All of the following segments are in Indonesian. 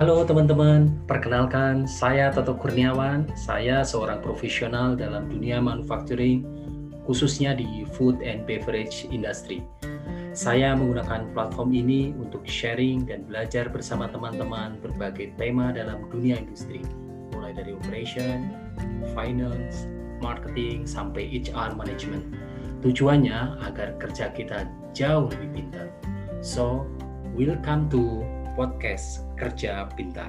Halo teman-teman, perkenalkan saya Toto Kurniawan. Saya seorang profesional dalam dunia manufacturing, khususnya di food and beverage industry. Saya menggunakan platform ini untuk sharing dan belajar bersama teman-teman berbagai tema dalam dunia industri, mulai dari operation, finance, marketing, sampai HR management. Tujuannya agar kerja kita jauh lebih pintar. So, welcome to podcast Kerja Pintar.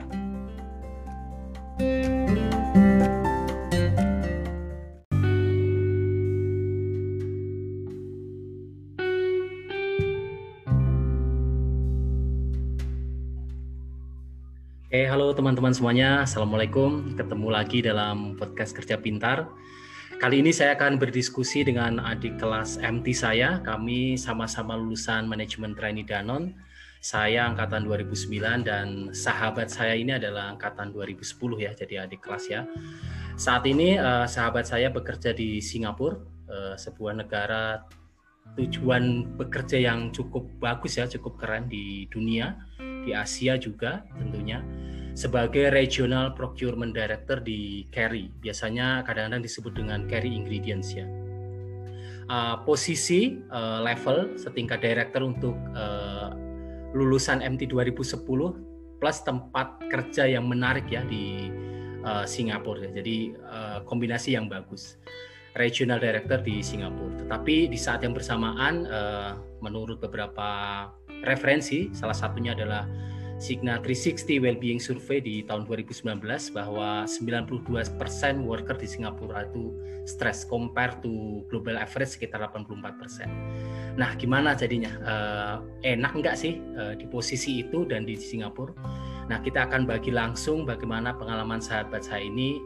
Oke, halo teman-teman semuanya. Assalamualaikum. Ketemu lagi dalam podcast Kerja Pintar. Kali ini saya akan berdiskusi dengan adik kelas MT saya. Kami sama-sama lulusan manajemen trainee Danon saya angkatan 2009 dan sahabat saya ini adalah angkatan 2010 ya, jadi adik kelas ya. Saat ini uh, sahabat saya bekerja di Singapura, uh, sebuah negara tujuan bekerja yang cukup bagus ya, cukup keren di dunia, di Asia juga tentunya sebagai Regional Procurement Director di Carry. Biasanya kadang-kadang disebut dengan Carry Ingredients ya. Uh, posisi uh, level setingkat director untuk uh, lulusan MT 2010 plus tempat kerja yang menarik ya di uh, Singapura. Jadi uh, kombinasi yang bagus. Regional Director di Singapura. Tetapi di saat yang bersamaan uh, menurut beberapa referensi salah satunya adalah Signa 360 Wellbeing Survey di tahun 2019 bahwa 92% worker di Singapura itu stres compare to global average sekitar 84%. Nah, gimana jadinya? Uh, enak nggak sih uh, di posisi itu dan di Singapura? Nah, kita akan bagi langsung bagaimana pengalaman sahabat saya ini.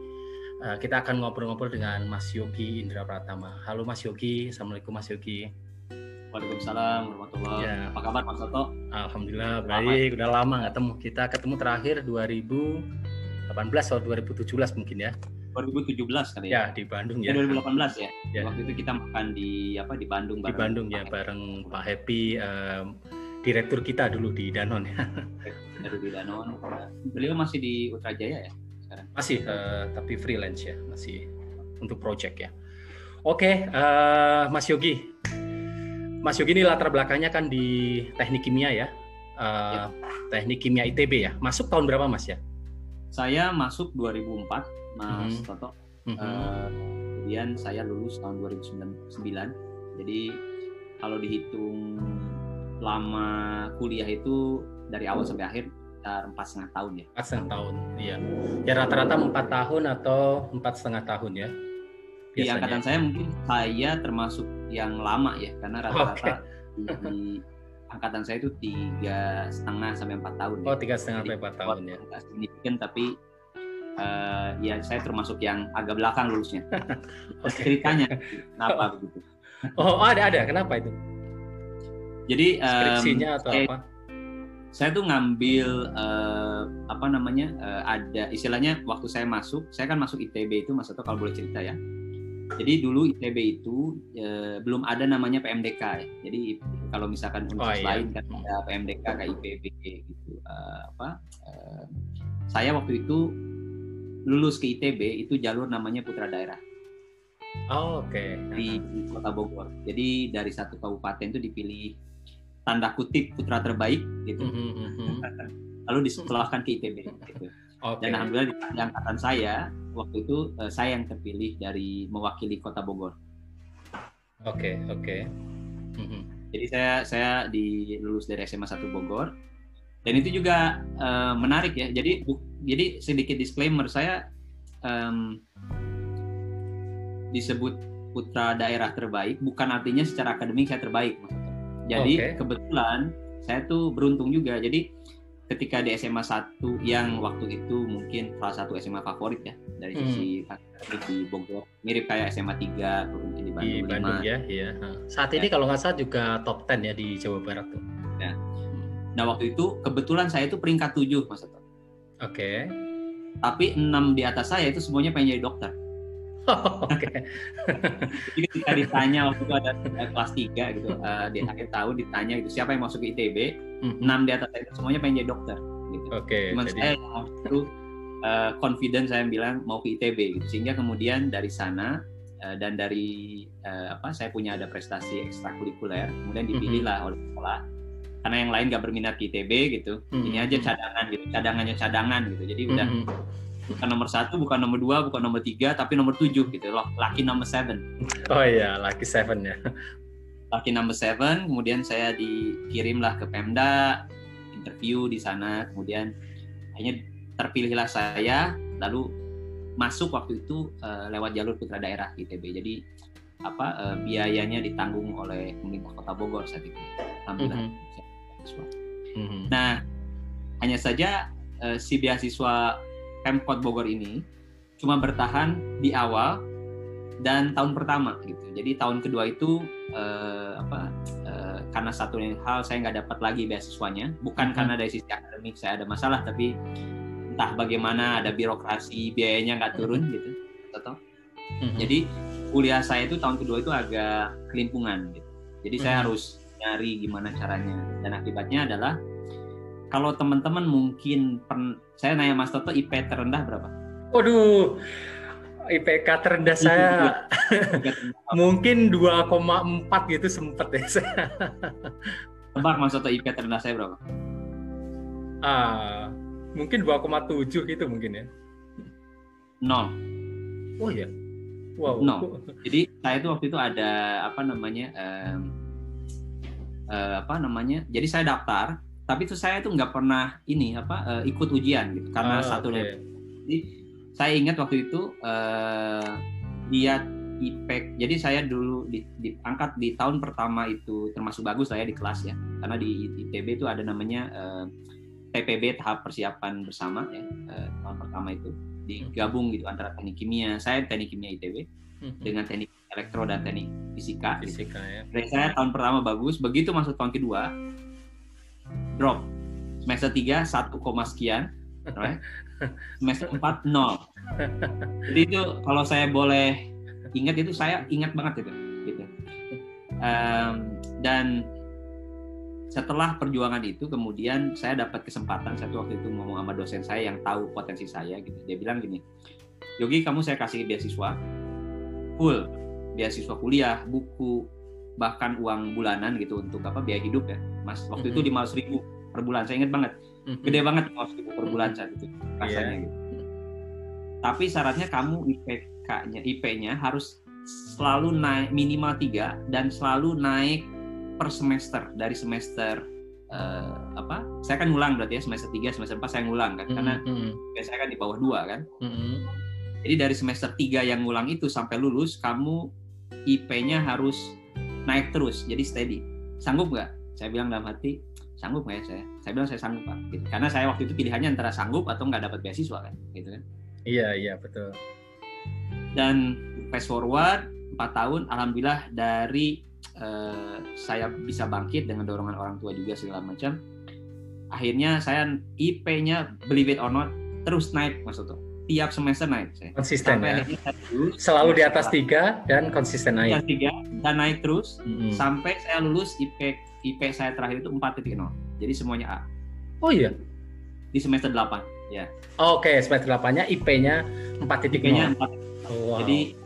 Uh, kita akan ngobrol-ngobrol dengan Mas Yogi Indra Pratama. Halo Mas Yogi, Assalamualaikum Mas Yogi. Waalaikumsalam warahmatullahi ya. Apa kabar Mas Soto? Alhamdulillah baik. Udah lama nggak ketemu. Kita ketemu terakhir 2018 atau 2017 mungkin ya. 2017 kali ya. Ya di Bandung ya. 2018 ya. ya. Waktu itu kita makan di apa di Bandung bareng. Di Bandung ya bareng Pak Happy um, direktur kita dulu di Danon ya. Direktur di Danon. Beliau masih di Utrajaya ya sekarang? Masih uh, tapi freelance ya, masih untuk project ya. Oke, okay, uh, Mas Yogi, Mas Yogi ini latar belakangnya kan di teknik kimia ya, uh, ya. teknik kimia ITB ya. Masuk tahun berapa Mas ya? Saya masuk 2004, Mas mm -hmm. Toto. Mm -hmm. uh, kemudian saya lulus tahun 2009. Jadi kalau dihitung lama kuliah itu dari awal sampai akhir sekitar empat setengah tahun ya. Empat setengah tahun, iya. Ya rata-rata empat tahun atau empat setengah tahun ya di angkatan saya mungkin saya termasuk yang lama ya karena rata-rata okay. di, angkatan saya itu tiga setengah sampai empat tahun. Ya. Oh tiga setengah sampai empat tahun ya. Signifikan tapi uh, ya saya termasuk yang agak belakang lulusnya. okay. Ceritanya kenapa begitu? Oh ada ada kenapa itu? Jadi um, skripsinya atau saya, apa? Saya tuh ngambil uh, apa namanya uh, ada istilahnya waktu saya masuk, saya kan masuk ITB itu Mas Toto kalau boleh cerita ya jadi dulu ITB itu e, belum ada namanya PMDK ya. Jadi kalau misalkan universitas oh, iya. lain kan ada PMDK KIPB gitu. E, apa? E, saya waktu itu lulus ke ITB itu jalur namanya putra daerah. Oh, oke. Okay. Di, Kota Bogor. Jadi dari satu kabupaten itu dipilih tanda kutip putra terbaik gitu. Mm -hmm. Lalu disekolahkan ke ITB gitu. Okay. Dan alhamdulillah di angkatan saya waktu itu uh, saya yang terpilih dari mewakili Kota Bogor. Oke, okay, oke. Okay. Mm-hmm. Jadi saya saya di lulus dari SMA 1 Bogor. Dan itu juga uh, menarik ya. Jadi bu, jadi sedikit disclaimer saya um, disebut putra daerah terbaik bukan artinya secara akademik saya terbaik maksudnya. Jadi okay. kebetulan saya tuh beruntung juga. Jadi ketika di SMA 1 yang waktu itu mungkin salah satu SMA favorit ya dari hmm. sisi di Bogor mirip kayak SMA 3 atau mungkin di Bandung, di Bandung 5. ya iya saat ya. ini kalau nggak salah juga top 10 ya di Jawa Barat tuh ya. nah waktu itu kebetulan saya itu peringkat 7 Mas Oke okay. tapi 6 di atas saya itu semuanya pengen jadi dokter Oke. Jadi ketika ditanya waktu itu ada kelas 3 gitu uh, di akhir tahun ditanya gitu siapa yang masuk ke ITB, mm-hmm. 6 di atas itu semuanya pengen jadi dokter gitu. Oke. Okay, Cuman jadi... saya itu uh, confident saya bilang mau ke ITB gitu. Sehingga kemudian dari sana uh, dan dari uh, apa saya punya ada prestasi ekstrakurikuler, kemudian dipilihlah mm-hmm. oleh sekolah karena yang lain gak berminat ke ITB gitu. Mm-hmm. Ini aja cadangan gitu, cadangannya cadangan gitu. Jadi udah mm-hmm bukan nomor satu, bukan nomor dua, bukan nomor tiga, tapi nomor tujuh gitu loh. Lucky number seven. Oh iya, lucky seven ya. Lucky number seven. Kemudian saya dikirimlah ke Pemda, interview di sana. Kemudian hanya terpilihlah saya, lalu masuk waktu itu uh, lewat jalur putra daerah ITB. Jadi apa uh, biayanya ditanggung oleh pemerintah Kota Bogor saat itu. Alhamdulillah. Mm -hmm. Nah, hanya saja uh, si beasiswa Pemkot Bogor ini cuma bertahan di awal dan tahun pertama gitu. Jadi tahun kedua itu eh, apa eh, karena satu hal saya nggak dapat lagi beasiswanya, bukan hmm. karena dari sisi akademik saya ada masalah, tapi entah bagaimana ada birokrasi biayanya nggak turun hmm. gitu, atau hmm. jadi kuliah saya itu tahun kedua itu agak kelimpungan gitu. Jadi hmm. saya harus nyari gimana caranya dan akibatnya adalah kalau teman-teman mungkin pen, saya nanya Mas Toto IP terendah berapa? Waduh, IPK terendah saya mungkin 2,4 gitu sempet ya saya. Tebak Mas Toto IP terendah saya berapa? Ah, mungkin 2,7 gitu mungkin ya. Nol. Oh ya. Wow. Nol. Jadi saya itu waktu itu ada apa namanya um, uh, apa namanya? Jadi saya daftar tapi itu saya tuh nggak pernah ini apa uh, ikut ujian gitu karena oh, satu okay. jadi saya ingat waktu itu uh, lihat IPEK jadi saya dulu di, diangkat di tahun pertama itu termasuk bagus saya di kelas ya karena di ITB itu ada namanya uh, eh, TPB tahap persiapan bersama ya uh, tahun pertama itu digabung gitu antara teknik kimia saya teknik kimia ITB hmm. dengan teknik elektro dan teknik fisika. Fisika ya. Jadi saya tahun pertama bagus, begitu masuk tahun kedua drop. Semester 3 1, sekian, right? Semester 4 nol. Jadi itu kalau saya boleh ingat itu saya ingat banget itu gitu. Um, dan setelah perjuangan itu kemudian saya dapat kesempatan satu waktu itu ngomong sama dosen saya yang tahu potensi saya gitu dia bilang gini Yogi kamu saya kasih beasiswa full beasiswa kuliah buku bahkan uang bulanan gitu untuk apa biaya hidup ya mas waktu mm-hmm. itu lima ratus ribu per bulan saya ingat banget mm-hmm. gede banget lima ribu per bulan saat itu rasanya yeah. gitu tapi syaratnya kamu IPK-nya IP-nya harus selalu naik minimal tiga dan selalu naik per semester dari semester uh, apa saya kan ngulang berarti ya semester 3 semester 4 saya ngulang kan karena mm-hmm. saya kan di bawah dua kan mm-hmm. jadi dari semester 3 yang ngulang itu sampai lulus kamu IP-nya harus naik terus jadi steady. Sanggup nggak? Saya bilang dalam hati sanggup nggak ya saya? Saya bilang saya sanggup pak. Gitu. karena saya waktu itu pilihannya antara sanggup atau nggak dapat beasiswa kan? Gitu kan? Iya iya betul. Dan fast forward 4 tahun alhamdulillah dari uh, saya bisa bangkit dengan dorongan orang tua juga segala macam akhirnya saya IP-nya believe it or not terus naik Mas Toto tiap semester naik saya. Konsisten sampai ya. lulus, Selalu di atas tiga dan konsisten naik. Atas tiga dan naik terus mm-hmm. sampai saya lulus IP IP saya terakhir itu 4.0. Jadi semuanya A. Oh iya. Di semester 8 ya. Oke, okay, semester 8-nya IP-nya 4.0. IP-nya 4. Oh, wow. Jadi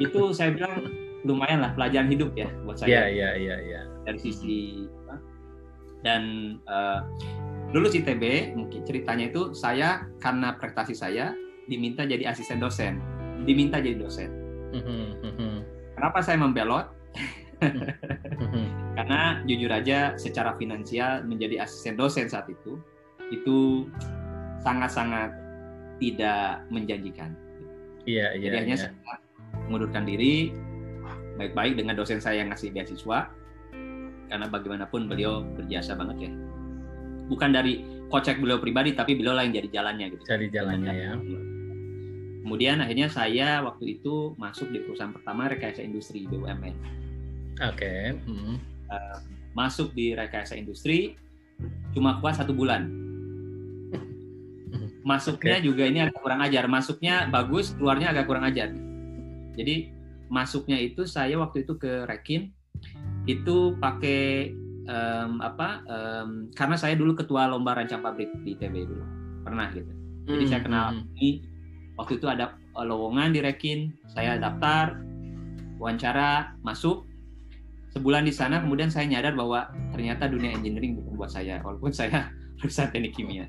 itu saya bilang lumayan lah pelajaran hidup ya buat saya. Iya, iya, iya, iya. Dari sisi dan uh, lulus ITB mungkin ceritanya itu saya karena prestasi saya diminta jadi asisten dosen. Diminta jadi dosen. Kenapa saya membelot? Karena jujur aja secara finansial menjadi asisten dosen saat itu itu sangat-sangat tidak menjanjikan. Iya iya jadi hanya iya. saya mengundurkan diri baik-baik dengan dosen saya yang ngasih beasiswa. Karena bagaimanapun beliau berjasa banget ya bukan dari kocek beliau pribadi tapi beliau lah yang jadi jalannya gitu. Jadi jalannya ya. Kemudian akhirnya saya waktu itu masuk di perusahaan pertama rekayasa industri BUMN. Oke. Okay. Hmm. Uh, masuk di rekayasa industri cuma kuat satu bulan. Masuknya okay. juga ini agak kurang ajar. Masuknya bagus, keluarnya agak kurang ajar. Jadi masuknya itu saya waktu itu ke Rekin itu pakai um, apa um, karena saya dulu ketua lomba rancang pabrik di ITB dulu pernah gitu jadi Hmm, saya kenal hmm. ini waktu itu ada uh, lowongan di Rekin saya daftar wawancara masuk sebulan di sana kemudian saya nyadar bahwa ternyata dunia engineering bukan buat saya walaupun saya lulusan teknik kimia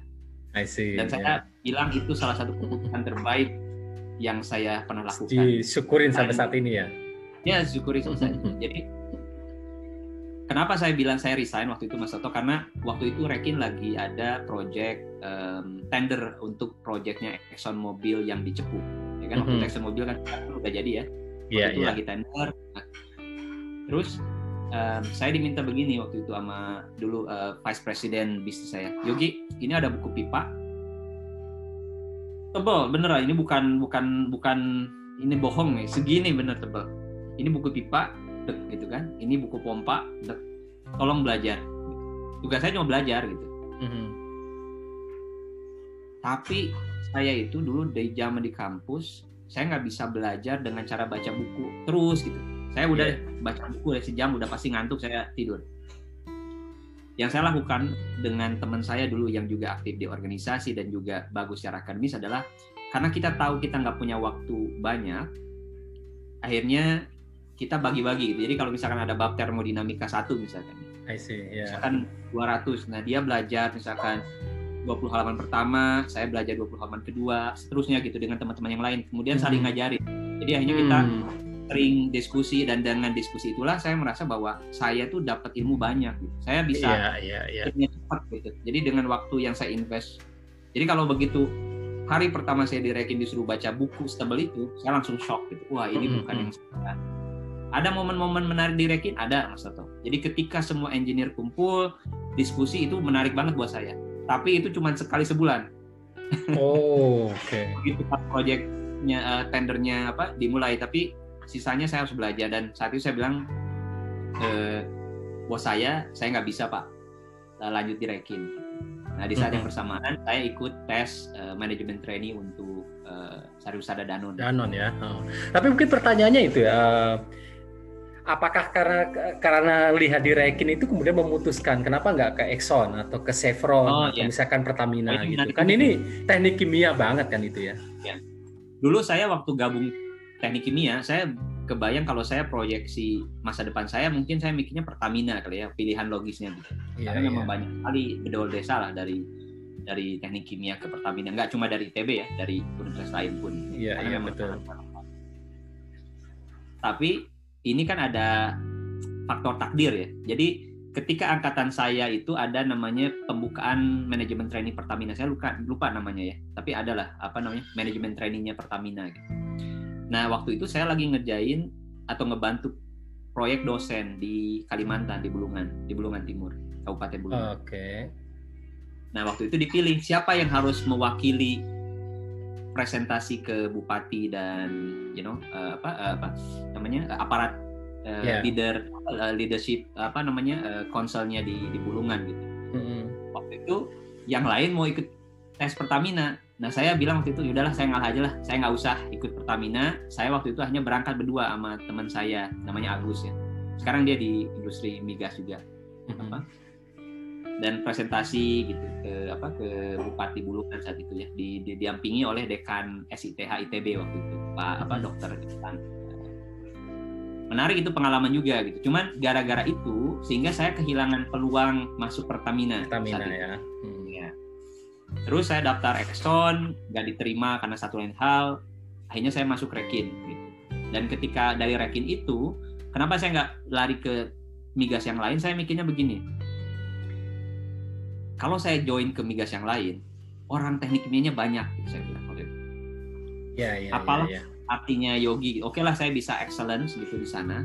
I see. dan ya. saya bilang itu salah satu keputusan terbaik yang saya pernah lakukan disyukurin sampai saat ini ya. ya syukuri selesai jadi kenapa saya bilang saya resign waktu itu Mas Toto? Karena waktu itu Rekin lagi ada project em, tender untuk projectnya Exxon Mobil yang di Cepu. Ya kan waktu Mhm. itu Exxon Mobil kan udah jadi ya. Waktu itu iya. lagi tender. Terus em, saya diminta begini waktu itu sama dulu eh, vice president bisnis saya. Yogi ini ada buku pipa. Tebel bener lah. Ini bukan bukan bukan ini bohong nih. Segini bener tebel. Ini buku pipa dek gitu kan. Ini buku pompa dek tolong belajar. Tugas saya cuma belajar gitu. Mhm. tapi saya itu dulu dari zaman di kampus saya nggak bisa belajar dengan cara baca buku terus gitu. Saya udah Iya. baca buku dari sejam udah pasti ngantuk saya tidur. Yang saya lakukan dengan teman saya dulu yang juga aktif di organisasi dan juga bagus secara akademis adalah karena kita tahu kita nggak punya waktu banyak akhirnya kita bagi-bagi gitu jadi kalau misalkan ada bab termodinamika satu misalkan I see. Ya. misalkan 200 nah dia belajar misalkan 20 halaman pertama saya belajar 20 halaman kedua seterusnya gitu dengan teman-teman yang lain kemudian saling Hmm. ngajarin jadi akhirnya kita Hmm. sering diskusi dan dengan diskusi itulah saya merasa bahwa saya tuh dapat ilmu banyak gitu. saya bisa Iya, iya, iya. akhirnya cepat gitu jadi dengan waktu yang saya invest jadi kalau begitu hari pertama saya direkin disuruh baca buku setebal itu saya langsung shock gitu wah ini Hmm, bukan hmm. yang saya ada momen-momen menarik di Rekin ada Mas Toto jadi ketika semua engineer kumpul diskusi itu menarik banget buat saya tapi itu cuma sekali sebulan Oh, oke. begitu pas proyeknya eh, tendernya apa dimulai tapi sisanya saya harus belajar dan saat itu saya bilang ke bos saya saya nggak bisa pak eh, lanjut di Rekin nah di saat yang Mhm. bersamaan saya ikut tes eh, manajemen trainee untuk eh, Sariwisata Danone Danon ya. Oh. Tapi mungkin pertanyaannya itu ya, eh, apakah karena karena lihat di Rekin itu kemudian memutuskan kenapa nggak ke Exxon atau ke Chevron Oh, atau iya. misalkan Pertamina Oh, gitu kan ini teknik kimia banget kan itu ya. dulu saya waktu gabung teknik kimia saya kebayang kalau saya proyeksi masa depan saya mungkin saya mikirnya Pertamina kali ya pilihan logisnya gitu Iya, karena memang iya. banyak sekali bedol desa lah dari dari teknik kimia ke Pertamina nggak cuma dari ITB ya dari universitas lain pun Iya, iya, betul. tapi ini kan ada faktor takdir ya jadi ketika angkatan saya itu ada namanya pembukaan manajemen training Pertamina saya lupa lupa namanya ya tapi adalah apa namanya manajemen trainingnya Pertamina gitu. nah waktu itu saya lagi ngerjain atau ngebantu proyek dosen di Kalimantan di Bulungan di Bulungan Timur Kabupaten Bulungan Oke. Nah, waktu itu dipilih siapa yang harus mewakili presentasi ke bupati dan you know eh, apa eh, apa namanya aparat eh, Yeah. leader eh, leadership apa namanya konselnya di di Bulungan gitu. Mm-mm. Waktu itu yang lain mau ikut tes Pertamina. Nah, saya bilang waktu itu yaudahlah saya ngalah aja lah, saya nggak usah ikut Pertamina. Saya waktu itu hanya berangkat berdua sama teman saya namanya Agus ya. Sekarang dia di industri migas juga Mm-mm. apa dan presentasi gitu ke apa ke Bupati Bulungan saat itu ya di, di- didampingi oleh dekan SITH ITB waktu itu Pak apa Hmm. dokter Irfan. menarik itu pengalaman juga gitu cuman gara-gara itu sehingga saya kehilangan peluang masuk Pertamina Pertamina saat itu. ya. Hmm. Ya. terus saya daftar Exxon nggak diterima karena satu lain hal akhirnya saya masuk Rekin gitu. dan ketika dari Rekin itu kenapa saya nggak lari ke migas yang lain saya mikirnya begini kalau saya join ke migas yang lain orang teknik kimianya banyak gitu saya bilang waktu itu. Ya, ya, Apalah. ya, ya. artinya Yogi oke lah saya bisa excellence gitu di sana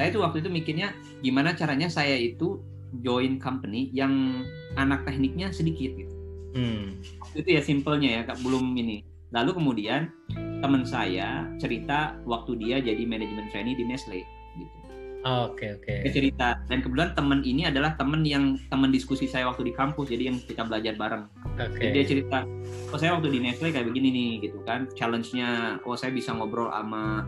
saya itu waktu itu mikirnya gimana caranya saya itu join company yang anak tekniknya sedikit gitu Hmm. itu ya simpelnya ya Kak, belum ini lalu kemudian teman saya cerita waktu dia jadi manajemen trainee di Nestle Oke, oke. dia cerita. Dan kebetulan teman ini adalah teman yang teman diskusi saya waktu di kampus jadi yang kita belajar bareng. Oke. jadi dia cerita oh saya waktu di Nestle kayak begini nih gitu kan. Challenge-nya oh saya bisa ngobrol sama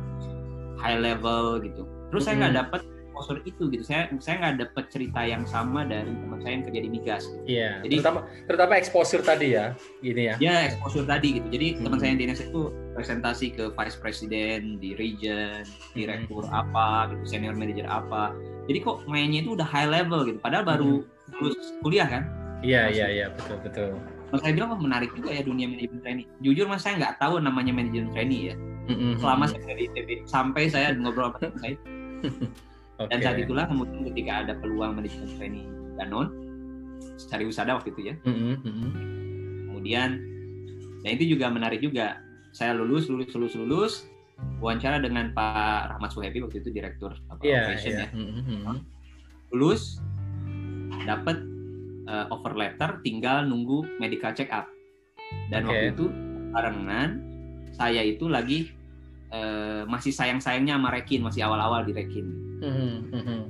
high level gitu. Terus saya nggak dapet exposure itu gitu. Saya saya nggak dapet cerita yang sama dari teman saya yang kerja di migas. Gitu. Iya. Jadi terutama terutama exposure tadi ya, gini ya. Ya exposure tadi gitu. Jadi hmm. teman saya yang di Indonesia itu presentasi ke vice president di region, direktur hmm. apa gitu, senior manager apa. Jadi kok mainnya itu udah high level gitu. Padahal baru hmm. lulus kuliah kan. Iya iya iya betul betul. Mas saya bilang oh, menarik juga ya dunia manajemen training. Jujur mas saya nggak tahu namanya manajemen training ya. Mm-hmm. Selama saya dari ITB sampai saya ngobrol sama teman saya. okay. Dan saat itulah kemudian ketika ada peluang manajemen training Danon cari usada waktu itu ya. Mm-hmm. Kemudian, nah itu juga menarik juga. Saya lulus, lulus, lulus, lulus, wawancara dengan Pak Rahmat Suhebi waktu itu direktur apa, yeah, operation yeah. ya. Mm-hmm. Lulus, dapat uh, offer letter, tinggal nunggu medical check up. Dan okay. waktu itu barengan saya itu lagi uh, masih sayang-sayangnya sama Rekin, masih awal-awal di Rekin. Mm-hmm.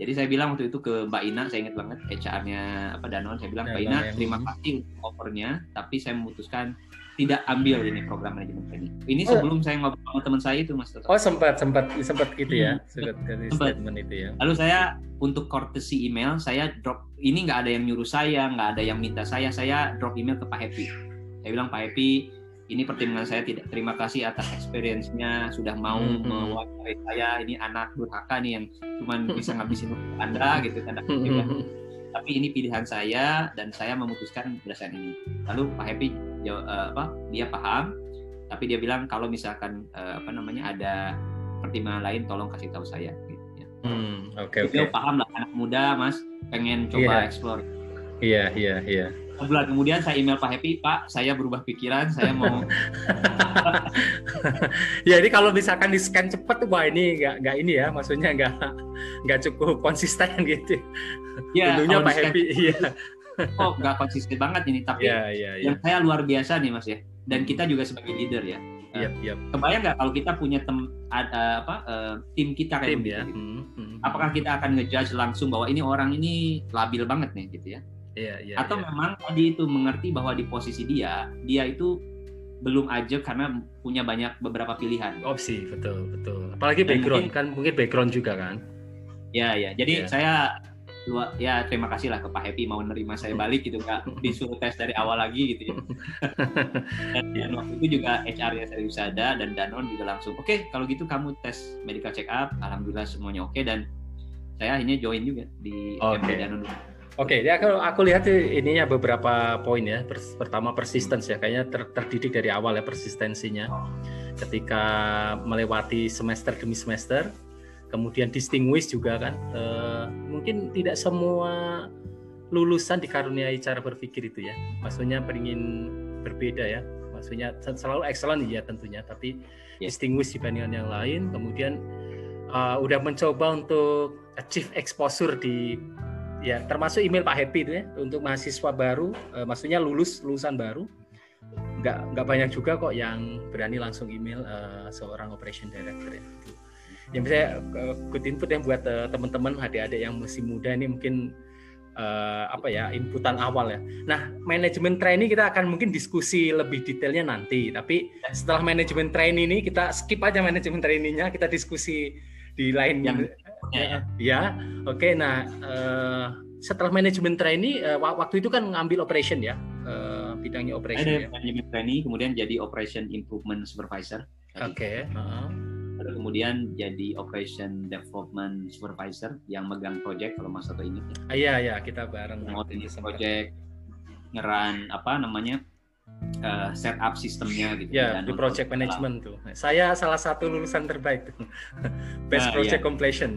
Jadi saya bilang waktu itu ke Mbak Ina, saya ingat banget HR-nya apa Danon, saya bilang ya, Mbak Ina terima kasih untuk offernya, tapi saya memutuskan tidak ambil ini program manajemen training. Ini oh. sebelum oh. saya ngobrol sama teman saya itu Mas Toto. Oh sempat sempat sempat gitu ya, hmm, sempat statement itu ya. Lalu saya untuk courtesy email saya drop ini nggak ada yang nyuruh saya, nggak ada yang minta saya, saya drop email ke Pak Happy. Saya bilang Pak Happy, ini pertimbangan saya tidak terima kasih atas experience-nya sudah mau hmm. mewawancarai saya ini anak durhaka nih yang cuma bisa ngabisin Anda gitu tanda kutip tapi ini pilihan saya dan saya memutuskan berdasarkan ini lalu Pak Happy uh, apa dia paham tapi dia bilang kalau misalkan uh, apa namanya ada pertimbangan lain tolong kasih tahu saya gitu ya. Hmm, oke okay, oke. Okay. Dia paham lah anak muda Mas pengen coba yeah. explore. Iya iya iya. Sebulan kemudian saya email Pak Happy, Pak, saya berubah pikiran, saya mau. ya ini kalau misalkan di scan cepet, wah ini nggak nggak ini ya, maksudnya nggak nggak cukup konsisten gitu. Ya, Dulunya Pak Happy, iya. Oh, nggak konsisten banget ini, tapi ya, ya, ya. yang saya luar biasa nih Mas ya, dan kita juga sebagai leader ya. Yep, yep. Kebayang nggak kalau kita punya tem ada apa uh, tim kita kayak tim, ya. gitu? Hmm, hmm, Apakah kita akan ngejudge langsung bahwa ini orang ini labil banget nih gitu ya? Iya, iya, Atau iya. memang tadi itu mengerti bahwa di posisi dia, dia itu belum aja karena punya banyak beberapa pilihan. Opsi, betul, betul. Apalagi Dan background mungkin, kan mungkin background juga kan. Ya, ya. Jadi ya. saya luar ya terima kasih lah ke Pak Happy mau nerima saya balik gitu nggak disuruh tes dari awal lagi gitu ya. dan, dan waktu itu juga HR ya saya Wisada dan Danon juga langsung oke okay, kalau gitu kamu tes medical check up alhamdulillah semuanya oke okay, dan saya akhirnya join juga di okay. Danon. Oke, okay, ya kalau aku lihat ininya beberapa poin ya. Pertama persistence ya, kayaknya ter terdidik dari awal ya persistensinya. Ketika melewati semester demi semester, kemudian distinguish juga kan. E, mungkin tidak semua lulusan dikaruniai cara berpikir itu ya. Maksudnya ingin berbeda ya. Maksudnya selalu excellent ya tentunya, tapi yeah. distinguish dibandingkan yang lain. Kemudian uh, udah mencoba untuk achieve exposure di ya termasuk email Pak Happy itu ya untuk mahasiswa baru uh, maksudnya lulus lulusan baru nggak nggak banyak juga kok yang berani langsung email uh, seorang operation director ya yang bisa uh, good input yang buat uh, teman-teman adik-adik yang masih muda ini mungkin uh, apa ya inputan awal ya. Nah manajemen training kita akan mungkin diskusi lebih detailnya nanti. Tapi setelah manajemen training ini kita skip aja manajemen trainingnya kita diskusi di lain yang ya. ya. Oke, okay, nah uh, setelah manajemen training uh, waktu itu kan ngambil operation ya, uh, bidangnya operation Ada ya. manajemen training kemudian jadi operation improvement supervisor. Oke, okay. uh -huh. Lalu kemudian jadi operation development supervisor yang megang project kalau Mas ingat ya. Ah, iya, iya, kita bareng. Ngotin project, ngeran apa namanya uh, setup sistemnya gitu. Ya, di project management tuh. Saya salah satu lulusan terbaik tuh. Best nah, project iya. completion.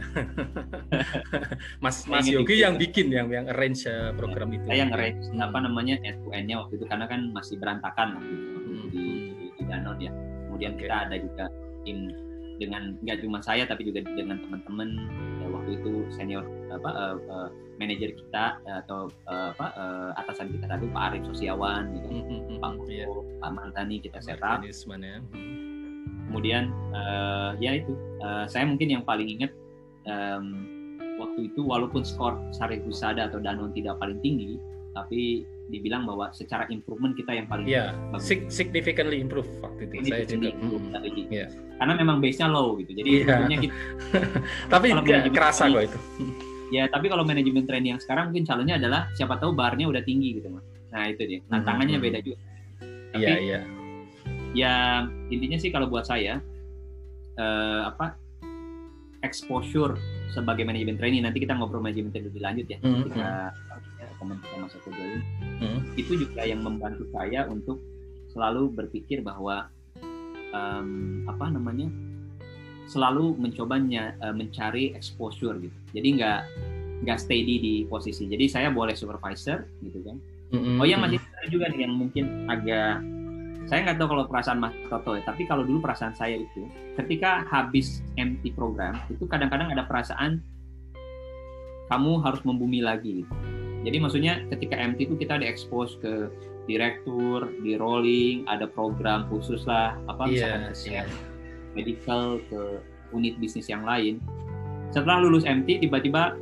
Mas Mas Yogi yang bikin yang yang arrange uh, program itu. Saya yang arrange hmm. apa namanya end to end-nya waktu itu karena kan masih berantakan waktu itu, hmm. di, di, di Danone ya. Kemudian okay. kita ada juga tim dengan nggak cuma saya tapi juga dengan teman-teman waktu itu senior apa uh, uh, manajer kita atau uh, apa uh, atasan kita tadi Pak Arif Sosiawan gitu mm -hmm. Pak Murto, yeah. Pak Mantani kita setup ya. kemudian uh, ya itu uh, saya mungkin yang paling ingat um, waktu itu walaupun skor Sari Husada atau Danon tidak paling tinggi tapi dibilang bahwa secara improvement kita yang paling yeah. bagus. Sig- significantly improve waktu itu saya juga. Improve Hmm. Iya. Karena memang base-nya low gitu. Jadi Iya. sebetulnya kita Tapi Kalau nggak kerasa kok itu. ya tapi kalau manajemen training yang sekarang mungkin challenge-nya adalah siapa tahu barnya udah tinggi gitu mas. Nah itu dia. Tantangannya Hmm. beda juga. Tapi Iya iya. ya intinya sih kalau buat saya eh, apa exposure sebagai manajemen training nanti kita ngobrol manajemen training lebih lanjut ya Hmm, ketika teman join Hmm. itu juga yang membantu saya untuk selalu berpikir bahwa em, apa namanya selalu mencobanya eh, mencari exposure gitu jadi nggak nggak steady di posisi jadi saya boleh supervisor gitu kan Mm-mm. Oh ya masih ada juga nih yang mungkin agak saya nggak tahu kalau perasaan Mas Toto ya, tapi kalau dulu perasaan saya itu ketika habis MT program itu kadang-kadang ada perasaan kamu harus membumi lagi. gitu. Jadi maksudnya ketika MT itu kita diekspos ke direktur, di rolling, ada program khusus lah, apa Iya, misalkan ke iya. medical, ke unit bisnis yang lain. Setelah lulus MT tiba-tiba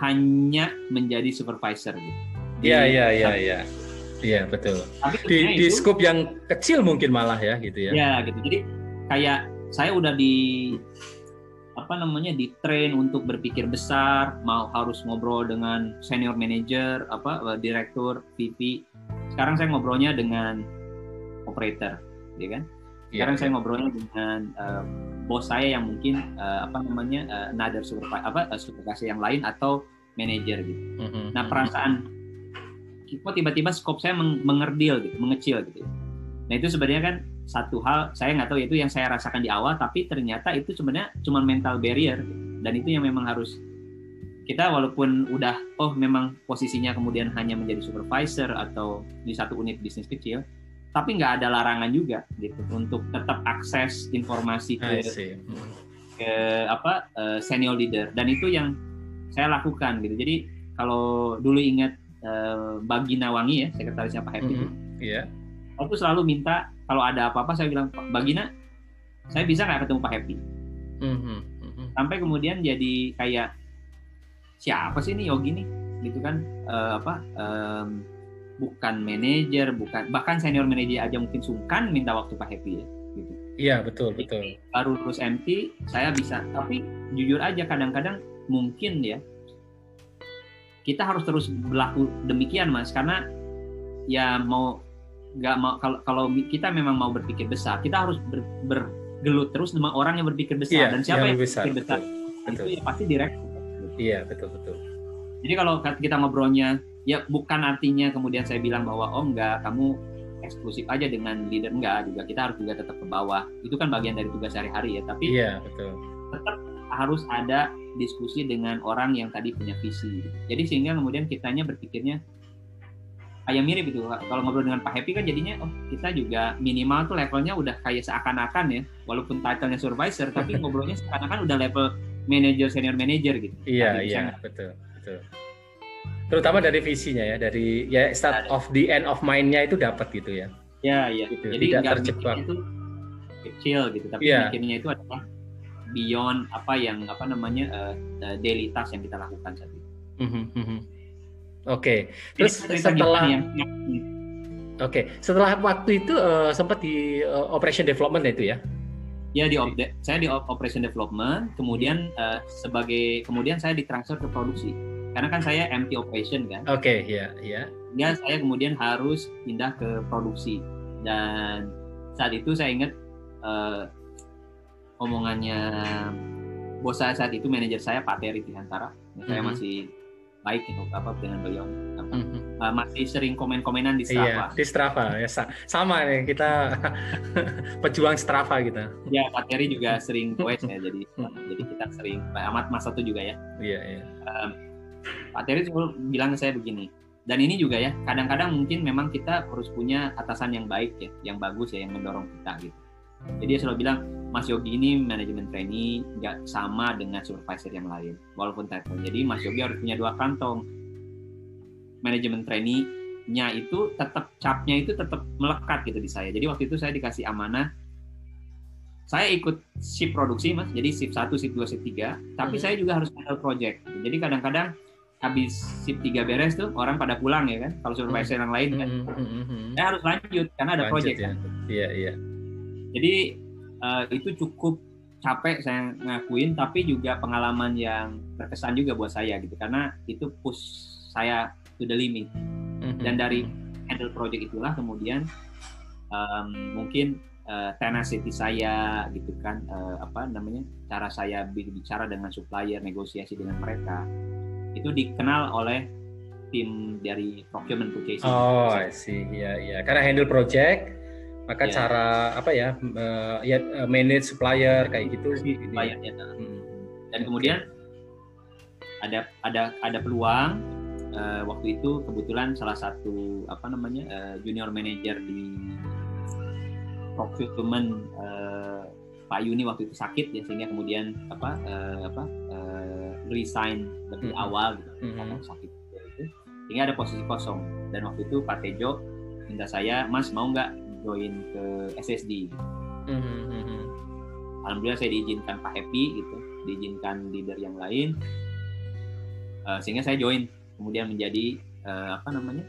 hanya menjadi supervisor gitu. Iya iya iya iya. Iya betul. Tapi Di di itu- scope yang kecil mungkin malah ya gitu ya. ya gitu jadi kayak saya udah di apa namanya di train untuk berpikir besar mau harus ngobrol dengan senior manager apa eh, direktur VP sekarang saya ngobrolnya dengan operator ya kan? Iya, sekarang saya ngobrolnya dengan eh, bos saya yang mungkin eh, apa namanya another supervisor apa eh, supervisor yang lain atau manager gitu. Mhm, Nah perasaan kok tiba-tiba skop saya meng- mengerdil gitu, mengecil gitu. Nah itu sebenarnya kan satu hal saya nggak tahu itu yang saya rasakan di awal, tapi ternyata itu sebenarnya cuma mental barrier. Dan itu yang memang harus kita walaupun udah oh memang posisinya kemudian hanya menjadi supervisor atau di satu unit bisnis kecil, tapi nggak ada larangan juga gitu untuk tetap akses informasi ke ke apa eh, senior leader. Dan itu yang saya lakukan gitu. Jadi kalau dulu ingat eh, Bagina Wangi ya sekretarisnya Pak Happy itu. Mhm. Iya. aku selalu minta kalau ada apa-apa saya bilang "Pak Bagina saya bisa nggak ketemu Pak Happy Mhm, mhm. sampai kemudian jadi kayak siapa sih ini Yogi nih gitu kan Eh, apa em, bukan manajer bukan bahkan senior manajer aja mungkin sungkan minta waktu Pak Happy ya gitu Iya betul betul. baru lulus MT saya bisa tapi jujur aja kadang-kadang mungkin ya kita harus terus berlaku demikian mas karena ya mau nggak mau kalau kalau kita memang mau berpikir besar kita harus ber- bergelut terus sama orang yang berpikir besar Iya. dan siapa yang lebih besar. berpikir besar Betul. betul. itu ya pasti direktur Iya betul betul. jadi kalau kita ngobrolnya ya bukan artinya kemudian saya bilang bahwa oh enggak kamu eksklusif aja dengan leader enggak juga kita harus juga tetap ke bawah itu kan bagian dari tugas sehari-hari ya tapi Iya betul. tetap harus ada diskusi dengan orang yang tadi punya visi. Jadi sehingga kemudian kitanya berpikirnya kayak mirip itu. Kalau ngobrol dengan Pak Happy kan jadinya oh kita juga minimal tuh levelnya udah kayak seakan-akan ya, walaupun title-nya supervisor tapi ngobrolnya seakan-akan udah level manager senior manager gitu. Iya Tadi iya betul betul. Terutama dari visinya ya, dari ya start of the end of mind-nya itu dapat gitu ya. Ya, iya. Gitu, Jadi tidak terjebak. itu kecil gitu, tapi Iya. mikirnya itu adalah beyond apa yang apa namanya eh, daily task yang kita lakukan saat itu. Mhm, mhm. Oke, Jadi terus cerita setelah yang oke setelah waktu itu eh, sempat di eh, operation development itu ya? Ya di op- saya di op- operation development, kemudian eh, sebagai kemudian saya ditransfer ke produksi. Karena kan saya MT operation kan. Oke, ya, ya. Ya saya kemudian harus pindah ke produksi. Dan saat itu saya ingat eh, omongannya bos saya saat itu manajer saya Pak Terry Tihantara. Saya Mhm. masih baik gitu apa dengan beliau. Apa, Mhm. eh, masih sering komen-komenan di Iya, Strava. di Strava ya sa- sama nih kita pejuang Strava kita. Ya Pak Terry juga sering quest ya. Jadi Hmm. jadi kita sering Pak Ahmad Mas satu juga ya. Iya, iya. Pak Terry bilang ke saya begini, dan ini juga ya, kadang-kadang mungkin memang kita harus punya atasan yang baik ya, yang bagus ya, yang mendorong kita gitu. Jadi dia selalu bilang, Mas Yogi ini manajemen trainee nggak sama dengan supervisor yang lain, walaupun title. Jadi Mas Yogi harus punya dua kantong. Manajemen trainee-nya itu tetap capnya itu tetap melekat gitu di saya. Jadi waktu itu saya dikasih amanah saya ikut shift produksi mas, jadi shift 1, shift 2, shift 3, tapi Mhm. saya juga harus handle project. Jadi kadang-kadang habis sip 3 beres tuh orang pada pulang ya kan kalau supervisor yang lain kan Hmm, hmm, hmm, hmm. saya harus lanjut karena ada Lanjut project ya. kan. Iya, iya. Jadi eh, itu cukup capek saya ngakuin tapi juga pengalaman yang berkesan juga buat saya gitu karena itu push saya to the limit Hmm, dan dari handle project itulah kemudian em, mungkin eh, tenacity saya gitu kan eh, apa namanya cara saya bi- bicara dengan supplier negosiasi dengan mereka itu dikenal oleh tim dari procurement purchasing Oh, I see. Iya, iya. Karena handle project, maka Iya. cara apa ya, eh, ya eh, manage supplier kayak gitu. Si ini. suppliernya. Hmm. dan kemudian ada ada ada peluang eh, waktu itu kebetulan salah satu apa namanya eh, junior manager di procurement eh, Pak Yuni waktu itu sakit ya sehingga kemudian apa eh, apa eh, resign lebih Mhm. awal gitu Mhm. karena sakit itu sehingga ada posisi kosong dan waktu itu Pak Tejo minta saya Mas mau nggak join ke SSD Hmm, hmm, hmm, hmm. alhamdulillah saya diizinkan Pak Happy gitu diizinkan leader yang lain Eh, sehingga saya join kemudian menjadi eh, apa namanya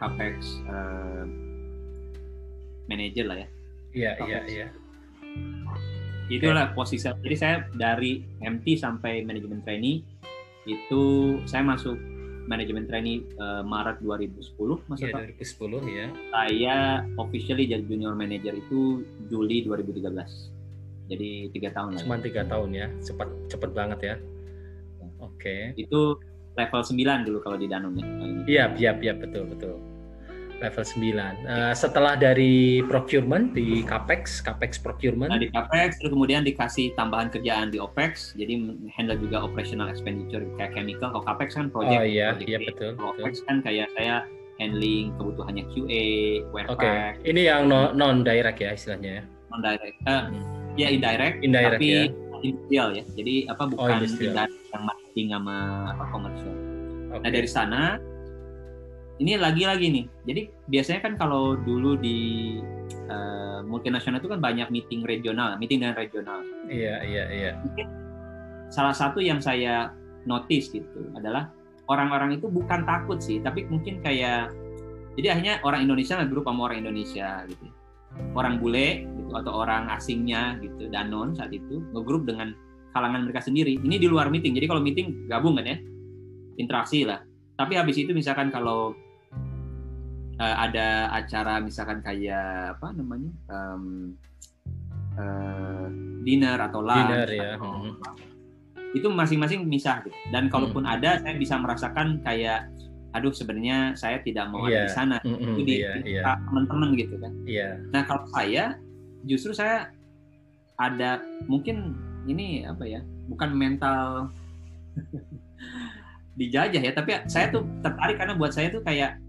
capex eh, manager lah ya Iya, iya, iya. itulah posisi saya. jadi saya dari MT sampai manajemen trainee itu saya masuk manajemen trainee eh, Maret 2010 Mas Iya, Oto. 2010 ya. saya officially jadi junior manager itu Juli 2013 jadi tiga tahun ya. Cuma tiga tahun ya, cepat cepat banget ya. Oke. itu level 9 dulu kalau di Danone ya. Iya, iya, iya, betul, betul. Level 9. Eh, setelah dari procurement di Capex, Capex procurement. Nah, di CAPEX, terus kemudian dikasih tambahan kerjaan di OPEX, jadi handle juga operational expenditure kayak chemical. Kalau CAPEX kan project, oh iya, project iya betul, Kalau. OPEX kan kayak saya handling kebutuhannya QA, Oke, warepack, ini yang non direct ya istilahnya ya. non-direct, eh, ya indirect, Indirect tapi ya. industrial ya. Jadi apa bukan industrial. indirect yang marketing sama apa komersial. Oke. Nah dari sana ini lagi-lagi nih. Jadi biasanya kan kalau dulu di eh, multinasional itu kan banyak meeting regional, meeting dengan regional. Iya, iya, iya. Salah satu yang saya notice gitu adalah orang-orang itu bukan takut sih, tapi mungkin kayak jadi akhirnya orang Indonesia ngegrup sama orang Indonesia gitu. Orang bule gitu atau orang asingnya gitu, Danon saat itu ngegrup dengan kalangan mereka sendiri. Ini di luar meeting. Jadi kalau meeting gabung kan ya. Interaksi lah. Tapi habis itu misalkan kalau eh, ada acara misalkan kayak apa namanya? em, eh, dinner atau lunch Dinner ya. atau hmm. itu masing-masing misah gitu. Dan kalaupun ada, saya bisa merasakan kayak, aduh sebenarnya saya tidak mau Iya. ada di sana. Mm, mm, Itu di, Iya, di iya, teman-teman gitu kan. iya. Nah kalau saya, justru saya ada mungkin ini apa ya, bukan mental dijajah ya, tapi saya tuh tertarik karena buat saya tuh kayak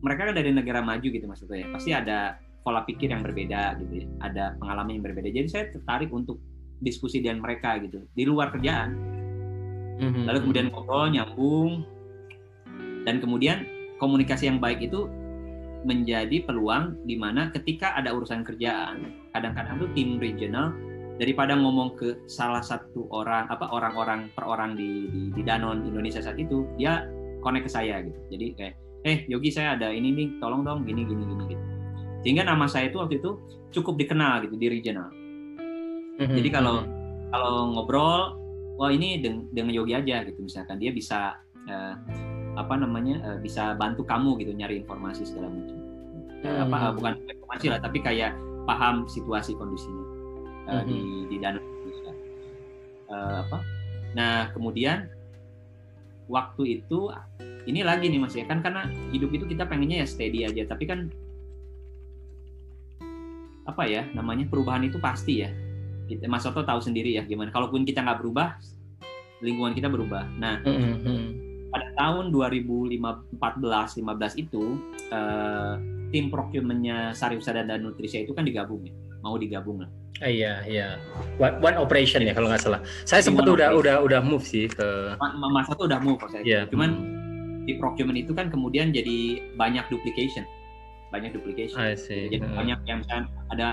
mereka kan dari negara maju gitu maksudnya. Ya. Pasti ada pola pikir yang berbeda gitu ya, ada pengalaman yang berbeda. Jadi saya tertarik untuk diskusi dengan mereka gitu. Di luar kerjaan. Mhm, lalu kemudian ngobrol nyambung. Dan kemudian komunikasi yang baik itu menjadi peluang di mana ketika ada urusan kerjaan kadang-kadang tuh tim regional daripada ngomong ke salah satu orang apa orang-orang per orang di, di di Danon Indonesia saat itu dia connect ke saya gitu. Jadi kayak eh Yogi saya ada ini nih tolong dong gini gini gini gitu sehingga nama saya itu waktu itu cukup dikenal gitu di regional mhm, jadi kalau mhm. kalau ngobrol, wah ini deng- dengan Yogi aja gitu misalkan dia bisa eh, apa namanya eh, bisa bantu kamu gitu nyari informasi segala macam. Eh, apa bukan informasi lah tapi kayak paham situasi kondisinya eh, di Mhm. di Danau. Eh, apa? Nah kemudian waktu itu ini lagi nih mas ya kan karena hidup itu kita pengennya ya steady aja tapi kan apa ya namanya perubahan itu pasti ya. Kita Mas Soto tahu sendiri ya gimana kalaupun kita nggak berubah lingkungan kita berubah. Nah Mhm, mhm. pada tahun 2014-15 itu eh, tim procurementnya Sari Usada dan Nutrisia itu kan digabung ya mau digabung lah Ah, iya, iya. One, one operation ya kalau nggak salah. Saya sempat udah operation. udah udah move sih ke Ma- Ma- Mas Soto udah move kok saya Iya. cuman di procurement itu kan kemudian jadi banyak duplication banyak duplication I see. jadi Mhm. banyak yang misalnya ada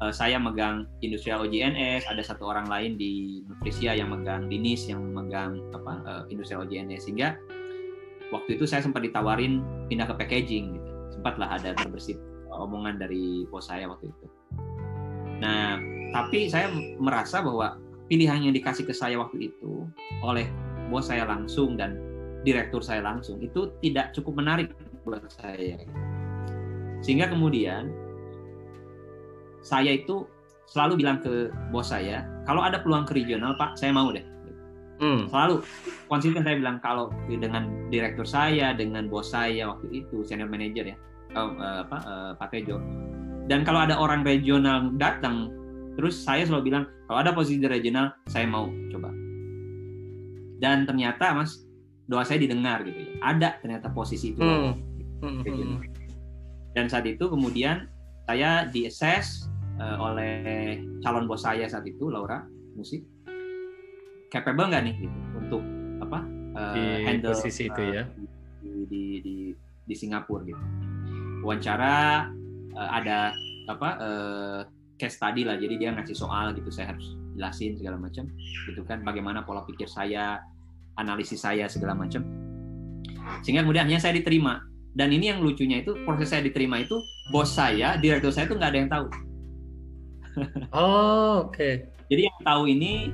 uh, saya megang industrial OJNS, ada satu orang lain di Nutrisia yang megang dinis yang megang apa uh, industrial OJNS sehingga waktu itu saya sempat ditawarin pindah ke packaging gitu. Sempatlah ada terbersit omongan dari bos saya waktu itu. Nah, tapi saya merasa bahwa pilihan yang dikasih ke saya waktu itu oleh bos saya langsung dan direktur saya langsung itu tidak cukup menarik buat saya. Sehingga kemudian saya itu selalu bilang ke bos saya, kalau ada peluang ke regional, Pak, saya mau deh. Hmm. Selalu konsisten saya bilang kalau dengan direktur saya, dengan bos saya waktu itu senior manager ya, oh, uh, apa uh, Pak Tejo. Dan kalau ada orang regional datang, terus saya selalu bilang kalau ada posisi di regional, saya mau coba. Dan ternyata Mas, doa saya didengar gitu ya. Ada ternyata posisi itu. Hmm. Hmm. hmm. Dan saat itu kemudian saya di assess uh, oleh calon bos saya saat itu Laura musik capable nggak nih gitu untuk apa uh, di handle posisi uh, itu ya di di di, di Singapura gitu wawancara uh, ada apa uh, case study lah. Jadi dia ngasih soal gitu saya harus jelasin segala macam gitu kan. Bagaimana pola pikir saya analisis saya segala macam. Sehingga kemudian saya diterima. Dan ini yang lucunya itu proses saya diterima itu bos saya direktur saya itu nggak ada yang tahu. Oh oke. Okay. jadi yang tahu ini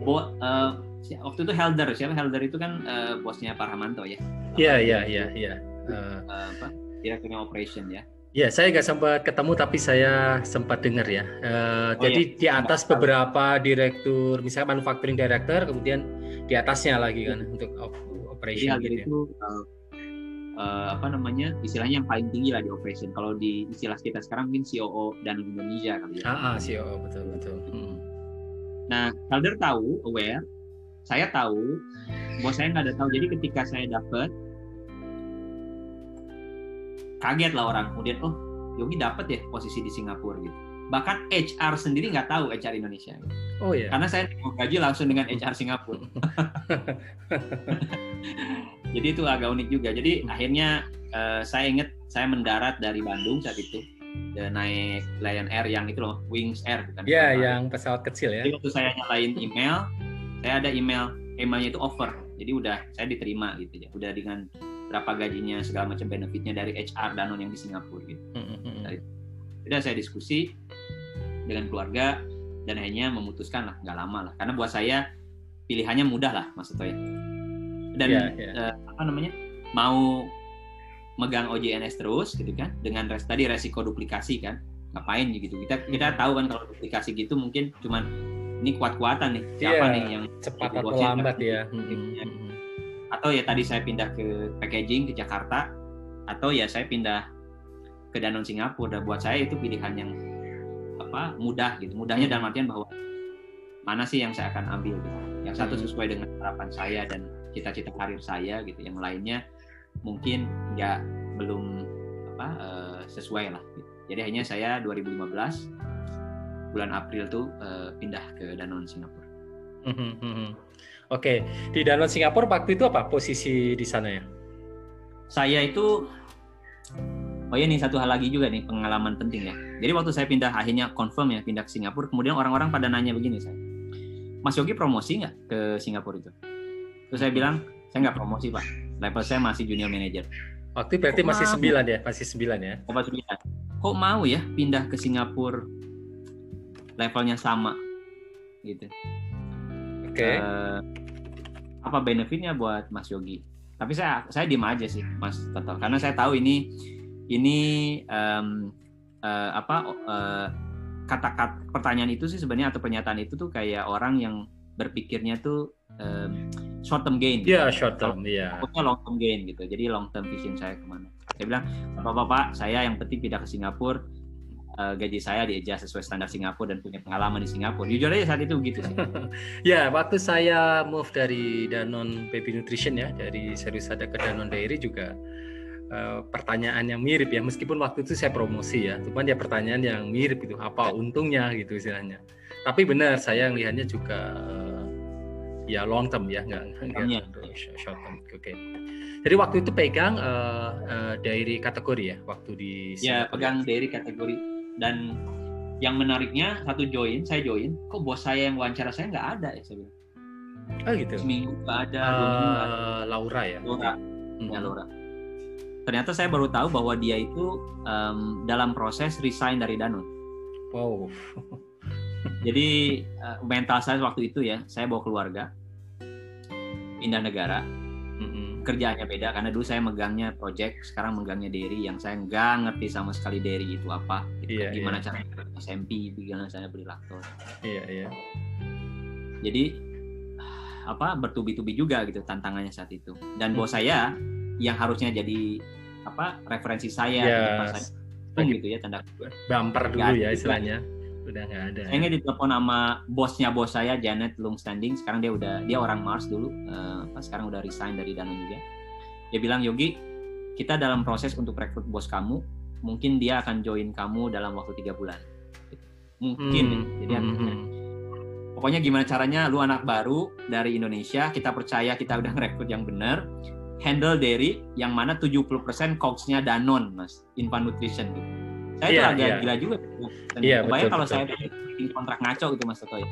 bo, uh, waktu itu Helder. Siapa? Helder itu kan uh, bosnya Pak Ramanto ya. Iya iya iya iya. Eh, apa direkturnya operation ya Ya, saya nggak sempat ketemu, tapi saya sempat dengar ya. Uh, oh, jadi iya. di atas beberapa direktur, misalnya manufacturing director, kemudian di atasnya lagi kan untuk operation. Jadi gitu ya. itu uh, uh, apa namanya istilahnya yang paling tinggi lah di operation. Kalau di istilah kita sekarang mungkin COO dan Indonesia kali ya. Ah, ah COO betul betul. Hmm. Nah, Calder tahu, aware, saya tahu, bos saya nggak ada tahu. Jadi ketika saya dapat, kaget lah orang. Kemudian, oh Yogi dapat ya posisi di Singapura gitu. Bahkan HR sendiri nggak tahu HR Indonesia. Oh iya. Karena saya mau gaji langsung dengan HR Singapura. jadi itu agak unik juga jadi akhirnya uh, saya ingat saya mendarat dari Bandung saat itu dan naik Lion Air yang itu loh Wings Air bukan ya yang pesawat kecil ya jadi waktu saya nyalain email saya ada email emailnya itu offer jadi udah saya diterima gitu ya udah dengan berapa gajinya segala macam benefitnya dari HR Danon yang di Singapura gitu. Mm-hmm. dari udah saya diskusi dengan keluarga dan akhirnya memutuskan lah nggak lama lah. Karena buat saya pilihannya mudah lah Mas Toto ya dan yeah, yeah. Uh, apa namanya mau megang OJNS terus gitu kan dengan res, tadi resiko duplikasi kan ngapain gitu. Kita kita tahu kan kalau duplikasi gitu mungkin cuman ini kuat-kuatan nih siapa yeah, nih yang cepat atau lambat ya. Gitu, ya. Atau ya tadi saya pindah ke packaging ke Jakarta atau ya saya pindah ke Danone Singapura. Dan buat saya itu pilihan yang apa mudah gitu. Mudahnya dalam artian bahwa mana sih yang saya akan ambil gitu. Yang satu sesuai dengan harapan saya dan cita-cita karir saya gitu. Yang lainnya mungkin nggak belum apa uh, sesuai lah gitu. jadi hanya saya 2015 bulan April tuh uh, pindah ke Danone Singapura. Mm -hmm. Oke, okay. di Danone Singapura waktu itu apa posisi di sana ya? Saya itu, oh ya nih satu hal lagi juga nih pengalaman penting ya. Jadi waktu saya pindah akhirnya confirm ya pindah ke Singapura, kemudian orang-orang pada nanya begini saya, Mas Yogi promosi nggak ke Singapura itu? Terus saya bilang, saya nggak promosi pak, level saya masih junior manager. Waktu berarti masih sembilan ya, masih sembilan ya? Oh, sembilan. Kok mau ya pindah ke Singapura levelnya sama, gitu? Oke. Okay. Uh, eh, apa benefitnya buat Mas Yogi? Tapi saya saya diem aja sih, Mas Toto, karena saya tahu ini ini um, uh, apa uh, kata-kata pertanyaan itu sih sebenarnya atau pernyataan itu tuh kayak orang yang berpikirnya tuh um, short term gain. Iya, yeah, short term, iya. Yeah. long term gain gitu. Jadi long term vision saya ke mana. Saya bilang, Bapak-bapak, saya yang penting pindah ke Singapura, uh, gaji saya diadjust sesuai standar Singapura dan punya pengalaman di Singapura. Jujur aja saat itu gitu sih. ya, waktu saya move dari Danone Baby Nutrition ya, dari serius ada ke Danone Dairy juga uh, pertanyaan yang mirip ya, meskipun waktu itu saya promosi ya, cuman dia pertanyaan yang mirip itu apa untungnya gitu istilahnya. Tapi benar saya lihatnya juga uh, ya long term ya nggak nggak short term oke okay. jadi waktu itu pegang uh, uh, dari kategori ya waktu di ya pegang dari kategori dan yang menariknya satu join, saya join, kok bos saya yang wawancara saya nggak ada ya saya bilang. Oh gitu. Seminggu nggak ada, Uh, nggak ada. Laura ya. Laura, Hmm. ya Laura. Ternyata saya baru tahu bahwa dia itu em, dalam proses resign dari Danone. Wow. Jadi eh, mental saya waktu itu ya, saya bawa keluarga, pindah negara. Kerjaannya beda karena dulu saya megangnya project, sekarang megangnya dairy yang saya nggak ngerti sama sekali dairy itu apa, gitu. Iya, gimana cara SMP, gimana saya beli laktos. Iya iya. Jadi apa bertubi-tubi juga gitu tantangannya saat itu. Dan bos saya yang harusnya jadi apa referensi saya Ya, di tempat saya lagi- gitu ya tanda Bumper dulu ya istilahnya. Udah nggak ada. saya ingat ditelepon sama bosnya bos saya Janet Lung Standing. Sekarang dia udah dia orang Mars dulu. Apa, sekarang udah resign dari Danone juga. Dia bilang Yogi kita dalam proses untuk rekrut bos kamu. Mungkin dia akan join kamu dalam waktu tiga bulan. Mungkin Hmm, jadi hmm, hmm. pokoknya gimana caranya lu anak baru dari Indonesia kita percaya kita udah ngerekrut yang benar handle dairy yang mana 70% coach-nya Danone mas Infant Nutrition gitu saya Iya, tuh agak iya. gila juga dan Iya, kebayang betul, kalau betul. saya bikin kontrak ngaco gitu mas Toto ya.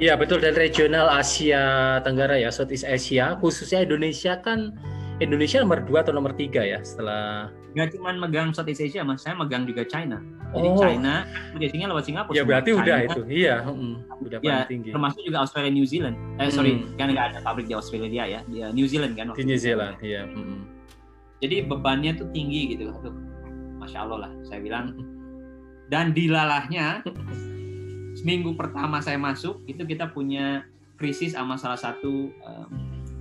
Iya betul. Dan regional Asia Tenggara ya Southeast Asia khususnya Indonesia kan Indonesia nomor 2 atau nomor 3 ya setelah nggak cuma megang Southeast Asia mas. Saya megang juga China. Jadi Oh. China biasanya lewat Singapura ya berarti China, udah itu. Iya mm, udah ya paling tinggi. termasuk juga Australia New Zealand. Eh sorry Hmm. kan nggak ada pabrik di Australia ya di New Zealand kan di New Zealand iya mm, jadi bebannya tuh tinggi gitu Aduh, masya Allah lah saya bilang. Dan dilalahnya seminggu pertama saya masuk itu kita punya krisis sama salah satu um,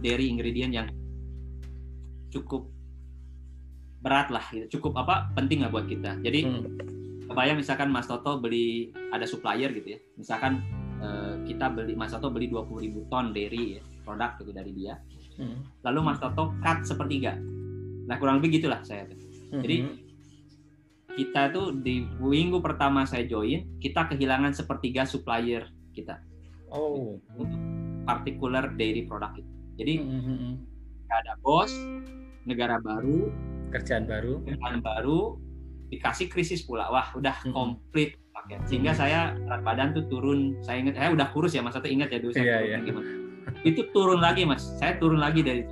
dairy ingredient yang cukup berat lah gitu. cukup apa penting lah buat kita. Jadi mm. kebayang misalkan Mas Toto beli ada supplier gitu ya. Misalkan eh, kita beli Mas Toto beli 20.000 ton dairy ya produk gitu dari dia. Mm, lalu Mas Toto cut sepertiga. Nah kurang lebih gitulah saya tuh. Jadi, mm, kita tuh di minggu pertama saya join kita kehilangan sepertiga supplier kita. Oh. Untuk particular dairy product itu. Jadi mm, mm, mm. nggak ada bos negara baru. Kerjaan baru. Kerjaan baru dikasih krisis pula. Wah udah Mm-mm. komplit paket. Sehingga saya berat badan tuh turun. Saya ingat saya udah kurus ya mas satu ingat ya dulu saya turunnya iya. gimana itu turun lagi mas. Saya turun lagi dari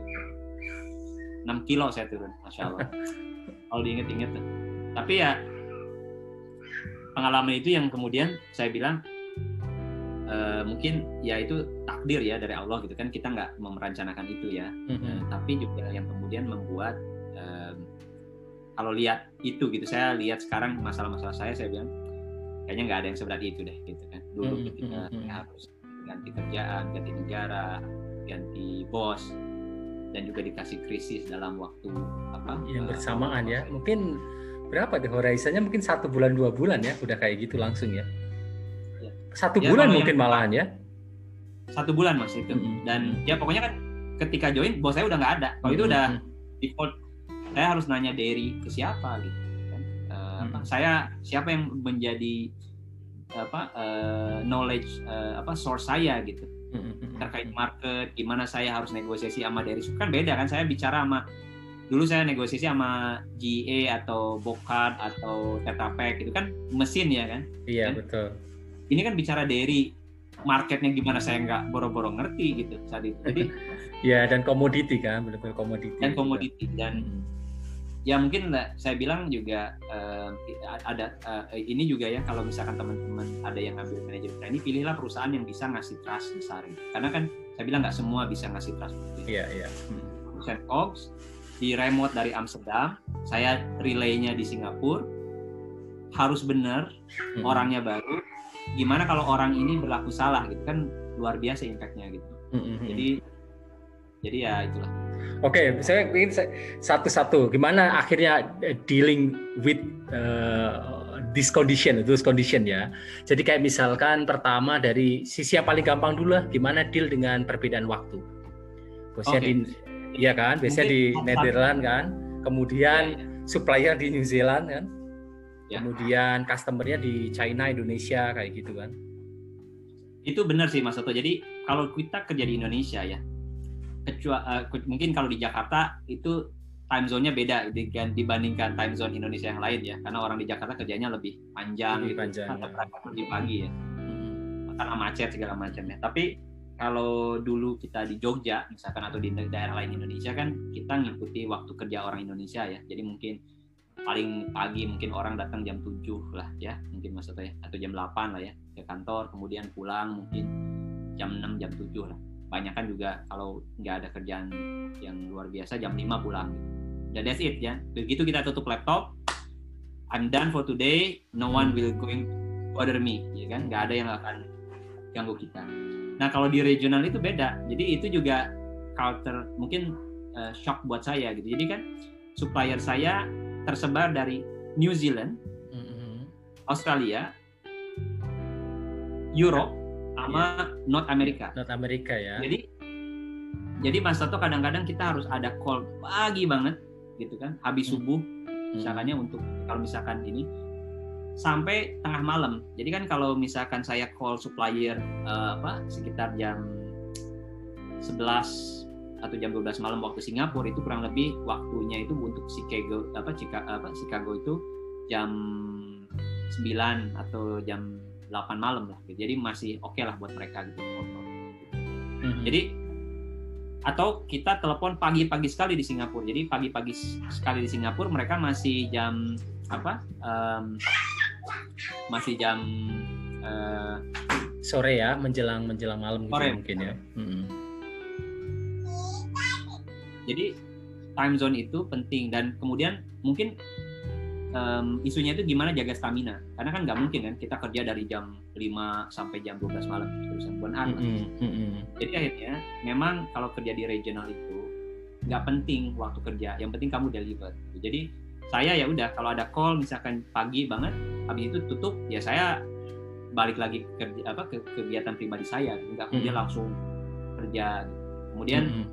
6 kilo saya turun masya Allah. Kalau diinget-inget tuh tapi ya pengalaman itu yang kemudian saya bilang eh, mungkin ya itu takdir ya dari Allah gitu kan kita nggak memerencanakan itu ya Mm, mm. Eh, tapi juga yang kemudian membuat em, kalau lihat itu gitu saya lihat sekarang masalah-masalah saya saya bilang kayaknya nggak ada yang seberat itu deh gitu kan dulu Hmm, ketika hmm, hmm. harus ganti kerjaan ganti negara ganti bos dan juga dikasih krisis dalam waktu apa yang eh, bersamaan ya mungkin berapa deh horizonnya mungkin satu bulan dua bulan ya udah kayak gitu langsung ya Ya. satu Ya, bulan mungkin yang- malahan ya satu bulan mas itu Mm-mm. dan ya pokoknya kan ketika join bos saya udah nggak ada kalau itu Mm-mm. udah default saya harus nanya dari ke siapa gitu kan apa, Mm. saya siapa yang menjadi apa eh, knowledge eh, apa source saya gitu Mm-mm. terkait market gimana saya harus negosiasi sama dari kan beda kan saya bicara sama dulu saya negosiasi sama GA atau Bocard atau Tetra Pak itu kan mesin ya kan? Iya Kan? betul. Ini kan bicara dari marketnya gimana saya nggak boro-boro ngerti gitu saat itu. Jadi ya dan komoditi kan benar-benar komoditi. Dan juga. komoditi dan ya mungkin saya bilang juga eh, ada eh, ini juga ya kalau misalkan teman-teman ada yang ngambil manajemen training pilihlah perusahaan yang bisa ngasih trust besar gitu. karena kan saya bilang nggak semua bisa ngasih trust. Iya iya. Perusahaan Cox di remote dari Amsterdam saya relaynya di Singapura harus benar Mm-mm. orangnya baru gimana kalau orang ini berlaku salah gitu kan luar biasa impactnya gitu Mm-mm. jadi jadi ya itulah Oke, saya ingin sa- satu-satu. Gimana akhirnya eh, dealing with eh, this condition, this condition ya. Jadi kayak misalkan pertama dari sisi yang paling gampang dulu lah, gimana deal dengan perbedaan waktu. Bosnya Oke. di, iya kan, biasanya di Netherlands kan, kemudian Ya, ya. supplier di New Zealand kan, Ya. kemudian customernya di China, Indonesia kayak gitu kan. itu benar sih Mas Soto. Jadi kalau kita kerja di Indonesia ya, kecuali mungkin kalau di Jakarta itu time zone-nya beda dibandingkan time zone Indonesia yang lain ya karena orang di Jakarta kerjanya lebih panjang Lebih gitu panjang, atau ya. lebih pagi ya Mm-mm. karena macet segala macamnya tapi kalau dulu kita di Jogja misalkan atau di daerah lain Indonesia kan kita ngikuti waktu kerja orang Indonesia ya. Jadi mungkin paling pagi mungkin orang datang jam 7 lah ya mungkin maksudnya atau jam 8 lah ya ke kantor kemudian pulang mungkin jam 6 jam 7 lah. Banyak kan juga kalau nggak ada kerjaan yang luar biasa jam 5 pulang. Ya that's it ya. Begitu kita tutup laptop I'm done for today no one will going to bother me ya kan? Nggak ada yang akan ganggu kita nah kalau di regional itu beda jadi itu juga culture mungkin eh, shock buat saya gitu jadi kan supplier saya tersebar dari New Zealand Mm-mm. Australia Europe sama North America North Amerika ya. jadi jadi Mas Toto kadang-kadang kita harus ada call pagi banget gitu kan habis Hmm. subuh Mm. misalkannya untuk kalau misalkan ini sampai tengah malam jadi kan kalau misalkan saya call supplier eh, apa sekitar jam 11 atau jam 12 malam waktu Singapura itu kurang lebih waktunya itu untuk Chicago apa Chicago, apa Chicago itu jam 9 atau jam 8 malam lah gitu. jadi masih oke lah buat mereka gitu Mhm. jadi atau kita telepon pagi-pagi sekali di Singapura. Jadi pagi-pagi sekali di Singapura mereka masih jam apa? em, masih jam eh, sore ya, menjelang menjelang malam gitu Sore. mungkin ya. Mm-mm. jadi time zone itu penting dan kemudian mungkin em, isunya itu gimana jaga stamina. Karena kan nggak mungkin kan kita kerja dari jam 5 sampai jam 12 malam terusan burn out. Mm-mm. Mm-mm. Jadi akhirnya memang kalau kerja di regional itu nggak penting waktu kerja, yang penting kamu deliver. Jadi saya ya udah kalau ada call misalkan pagi banget, habis itu tutup ya saya balik lagi kerja apa ke kegiatan pribadi saya, nggak kemudian Hmm. langsung kerja. Kemudian Mm-mm.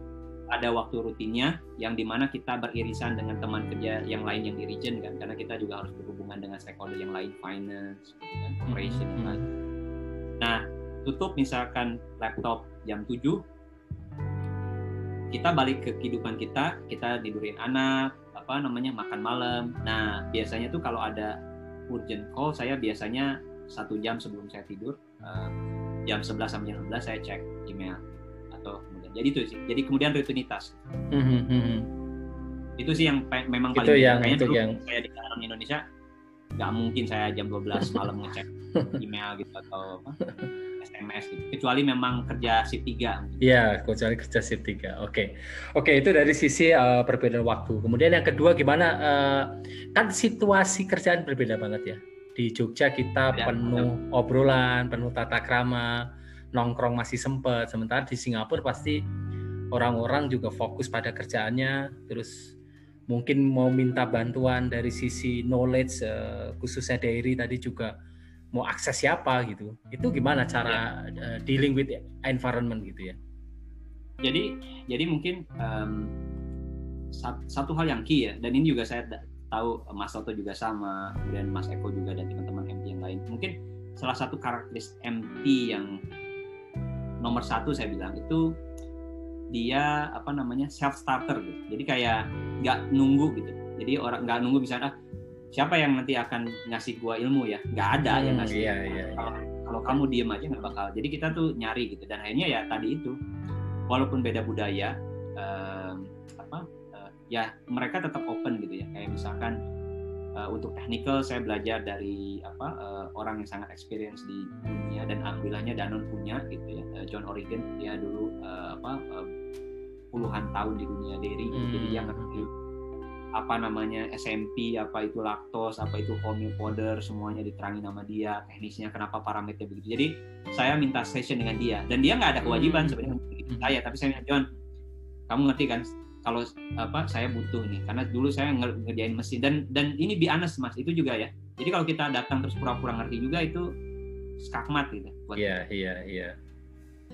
ada waktu rutinnya yang di mana kita beririsan dengan teman kerja yang lain yang di region kan, karena kita juga harus berhubungan dengan stakeholder yang lain, finance, gitu kan, operation yang Hmm. lain. Nah, tutup misalkan laptop jam 7 kita balik ke kehidupan kita kita tidurin anak apa namanya makan malam nah biasanya tuh kalau ada urgent call saya biasanya satu jam sebelum saya tidur eh, jam 11 sampai jam 12 saya cek email atau kemudian jadi itu sih jadi kemudian rutinitas Mhm. Mhm. itu sih yang memang Itu paling yang- kayaknya itu dulu yang- saya di dalam Indonesia nggak mungkin saya jam 12 malam ngecek email gitu atau apa, SMS gitu kecuali memang kerja shift 3 Iya, kecuali kerja shift 3. Oke. Oke, itu dari sisi eh, perbedaan waktu. Kemudian yang kedua gimana eh, kan situasi kerjaan berbeda banget ya. Di Jogja kita Ya, penuh obrolan, penuh tata krama, nongkrong masih sempet. Sementara di Singapura pasti orang-orang juga fokus pada kerjaannya, terus mungkin mau minta bantuan dari sisi knowledge eh, khususnya Dairi tadi juga mau akses siapa gitu. Itu gimana cara eh, dealing with environment gitu ya? jadi jadi mungkin sat- satu hal yang key ya dan ini juga saya tahu Mas Toto juga sama kemudian Mas Eko juga dan teman-teman MT yang lain mungkin salah satu karakteristik MT yang nomor satu saya bilang itu dia apa namanya self starter gitu jadi kayak nggak nunggu gitu jadi orang nggak nunggu misalnya ah, siapa yang nanti akan ngasih gua ilmu ya nggak ada yang Hmm, ngasih iya, iya, iya. kalau kalau kamu diem aja nggak bakal jadi kita tuh nyari gitu dan akhirnya ya tadi itu walaupun beda budaya em, apa eh, ya mereka tetap open gitu ya kayak misalkan eh, untuk technical saya belajar dari apa eh, orang yang sangat experience di dunia dan alhamdulillahnya Danone punya gitu ya eh, John Oregon dia dulu eh, apa eh, puluhan tahun di dunia dairy gitu. jadi dia Hmm. ngerti apa namanya SMP, apa itu laktos, apa itu milk powder, semuanya diterangin nama dia, teknisnya kenapa parameternya begitu. Jadi saya minta session dengan dia dan dia nggak ada kewajiban Hmm. sebenarnya untuk Hmm. saya, tapi saya bilang John, kamu ngerti kan kalau apa saya butuh nih karena dulu saya nger- ngerjain mesin dan dan ini be honest mas itu juga ya. Jadi kalau kita datang terus pura-pura ngerti juga itu skakmat gitu. Iya, iya, iya.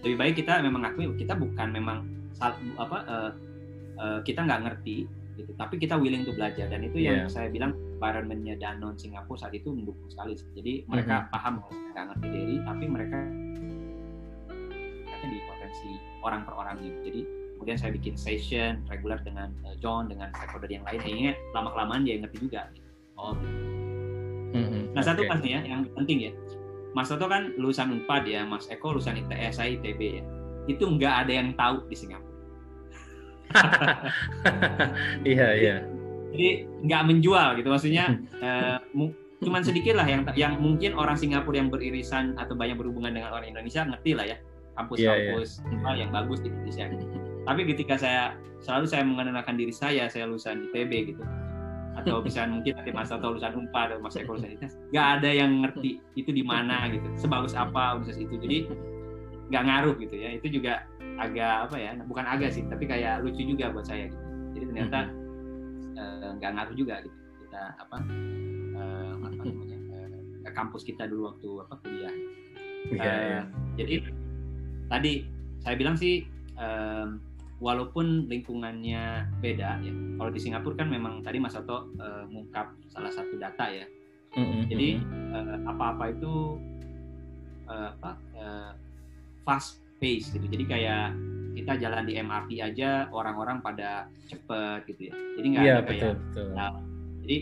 lebih baik kita memang akui kita bukan memang apa eh, kita nggak ngerti gitu. Tapi kita willing to belajar. Dan itu yang Iya. saya bilang environmentnya Danone Singapura saat itu mendukung sekali jadi mereka paham bahwa saya nggak ngerti dairy tapi mereka di potensi orang per orangnya jadi kemudian saya bikin session reguler dengan uh, John dengan stakeholder yang lain. Akhirnya lama kelamaan dia ngerti juga gitu. oh mm-hmm. nah satu okay. pas nih ya yang penting ya. Mas Toto kan lulusan Unpad ya Mas Eko lulusan ITS saya ITB ya. Itu nggak ada yang tahu di Singapura iya iya jadi nggak menjual gitu maksudnya uh, cuman sedikit lah yang yang mungkin orang Singapura yang beririsan atau banyak berhubungan dengan orang Indonesia ngerti lah ya kampus-kampus yeah, yeah. yang bagus di Indonesia gitu. Tapi ketika saya selalu saya mengenalkan diri saya, saya lulusan ITB gitu atau bisa mungkin nanti Mas atau lulusan Unpad atau Mas Eko lulusan ITS, nggak ada yang ngerti itu di mana gitu, sebagus apa universitas itu. Jadi nggak ngaruh gitu ya. Itu juga agak apa ya, bukan agak sih, tapi kayak lucu juga buat saya gitu. Jadi ternyata uh, nggak ngaruh juga gitu kita apa uh, apa namanya uh, kampus kita dulu waktu apa kuliah. Uh, yeah, yeah. Jadi tadi saya bilang sih um, walaupun lingkungannya beda ya. Kalau di Singapura kan memang tadi Mas Soto uh, mengungkap salah satu data ya. Mm-hmm. Jadi uh, apa-apa itu uh, apa uh, fast pace gitu. Jadi kayak kita jalan di MRT aja orang-orang pada cepet gitu ya. Jadi nggak yeah, ada kayak betul, Nah, jadi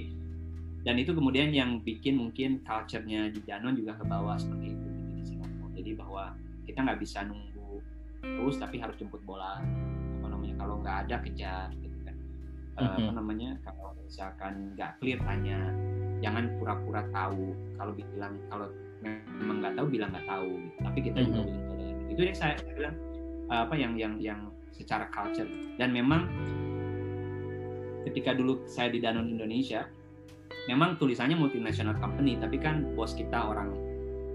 dan itu kemudian yang bikin mungkin culture-nya di Danone juga ke bawah seperti itu gitu, di Singapura. Jadi bahwa kita nggak bisa nunggu terus tapi harus jemput bola apa namanya kalau nggak ada kejar gitu kan uh, mm-hmm. apa namanya kalau misalkan nggak clear tanya jangan pura-pura tahu kalau bilang kalau memang nggak tahu bilang nggak tahu gitu. tapi kita mm-hmm. juga boleh itu yang saya, saya bilang apa yang yang yang secara culture dan memang ketika dulu saya di Danone Indonesia memang tulisannya multinational company tapi kan bos kita orang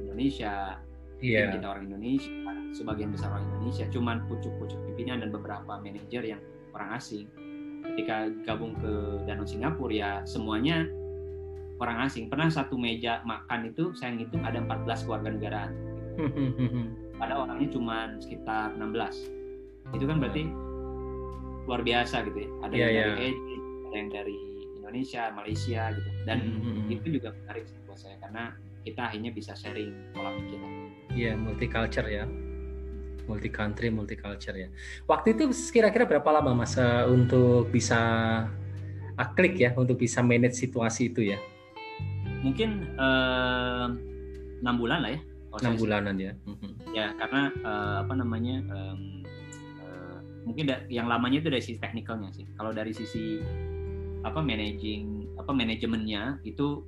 Indonesia yeah. kita orang Indonesia sebagian besar orang Indonesia cuman pucuk-pucuk pimpinan dan beberapa manajer yang orang asing ketika gabung ke Danau Singapura ya semuanya orang asing pernah satu meja makan itu saya ngitung ada 14 keluarga negaraan pada orangnya cuma sekitar 16 itu kan berarti luar biasa gitu ya ada yeah, yang yeah. dari Egypt ada yang dari Indonesia Malaysia gitu dan itu juga menarik sih buat saya karena kita akhirnya bisa sharing pola pikir Iya, multicultural ya. Multi country, multi culture ya. Waktu itu kira-kira berapa lama Mas uh, untuk bisa uh, klik ya, untuk bisa manage situasi itu ya? Mungkin enam uh, bulan lah ya. Enam bulanan ya. Ya, karena uh, apa namanya? Um, uh, mungkin da- yang lamanya itu dari sisi teknikalnya sih. Kalau dari sisi apa managing apa manajemennya itu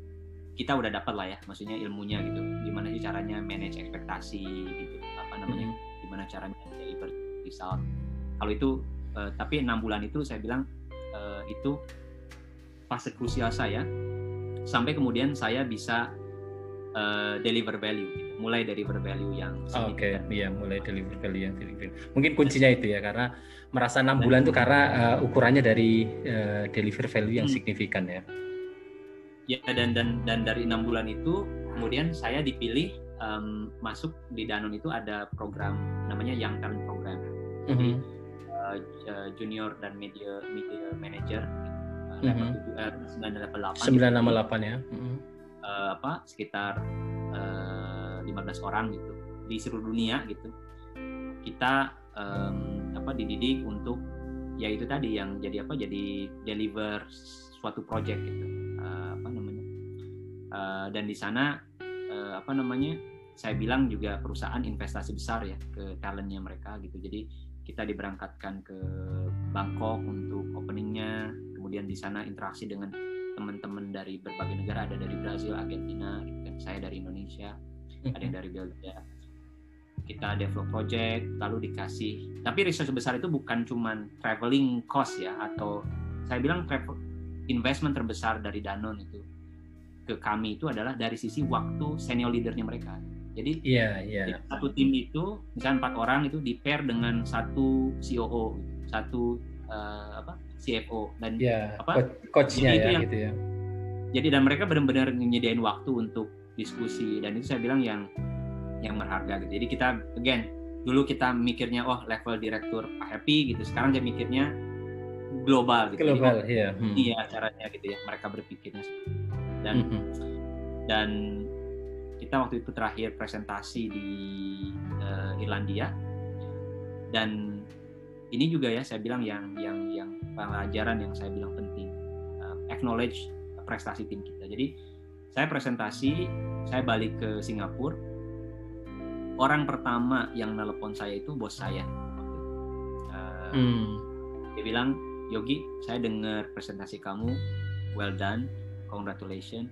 kita udah dapat lah ya maksudnya ilmunya gitu gimana sih caranya manage ekspektasi gitu apa namanya hmm. gimana caranya deliver result kalau itu uh, tapi enam bulan itu saya bilang uh, itu fase krusial saya sampai kemudian saya bisa uh, deliver value gitu. mulai dari value yang oke okay. iya mulai deliver value yang deliver mungkin kuncinya itu ya karena merasa enam bulan itu karena uh, ukurannya dari uh, deliver value yang hmm. signifikan ya ya dan dan dan dari enam bulan itu kemudian saya dipilih um, masuk di Danone itu ada program namanya Young Talent Program jadi mm-hmm. uh, junior dan media media manager uh, mm-hmm. level uh, 988 ya. Mm-hmm. uh, apa sekitar uh, 15 orang gitu di seluruh dunia gitu. Kita um, apa dididik untuk ya itu tadi yang jadi apa jadi deliver suatu project gitu. Uh, dan di sana uh, apa namanya saya bilang juga perusahaan investasi besar ya ke talentnya mereka gitu. Jadi kita diberangkatkan ke Bangkok untuk openingnya kemudian di sana interaksi dengan teman-teman dari berbagai negara ada dari Brazil Argentina gitu kan saya dari Indonesia ada yang dari Belgia kita develop project lalu dikasih tapi research besar itu bukan cuman traveling cost ya atau saya bilang travel investment terbesar dari Danone itu ke kami itu adalah dari sisi waktu senior leadernya mereka. Jadi yeah, yeah. satu tim itu misalnya empat orang itu di pair dengan satu COO, satu uh, apa CFO dan yeah, apa coachnya ya yang, gitu ya. Jadi dan mereka benar-benar menyediain waktu untuk diskusi dan itu saya bilang yang yang berharga gitu. Jadi kita again dulu kita mikirnya oh level direktur happy gitu. Sekarang dia mikirnya global gitu. Global, Jadi, iya. Hmm. Iya caranya gitu ya. Mereka berpikirnya dan mm -hmm. dan kita waktu itu terakhir presentasi di uh, Irlandia dan ini juga ya saya bilang yang yang yang pelajaran yang saya bilang penting uh, acknowledge prestasi tim kita. Jadi saya presentasi, saya balik ke Singapura. Orang pertama yang nelpon saya itu bos saya. Uh, hmm. Dia bilang, Yogi, saya dengar presentasi kamu, well done, congratulations.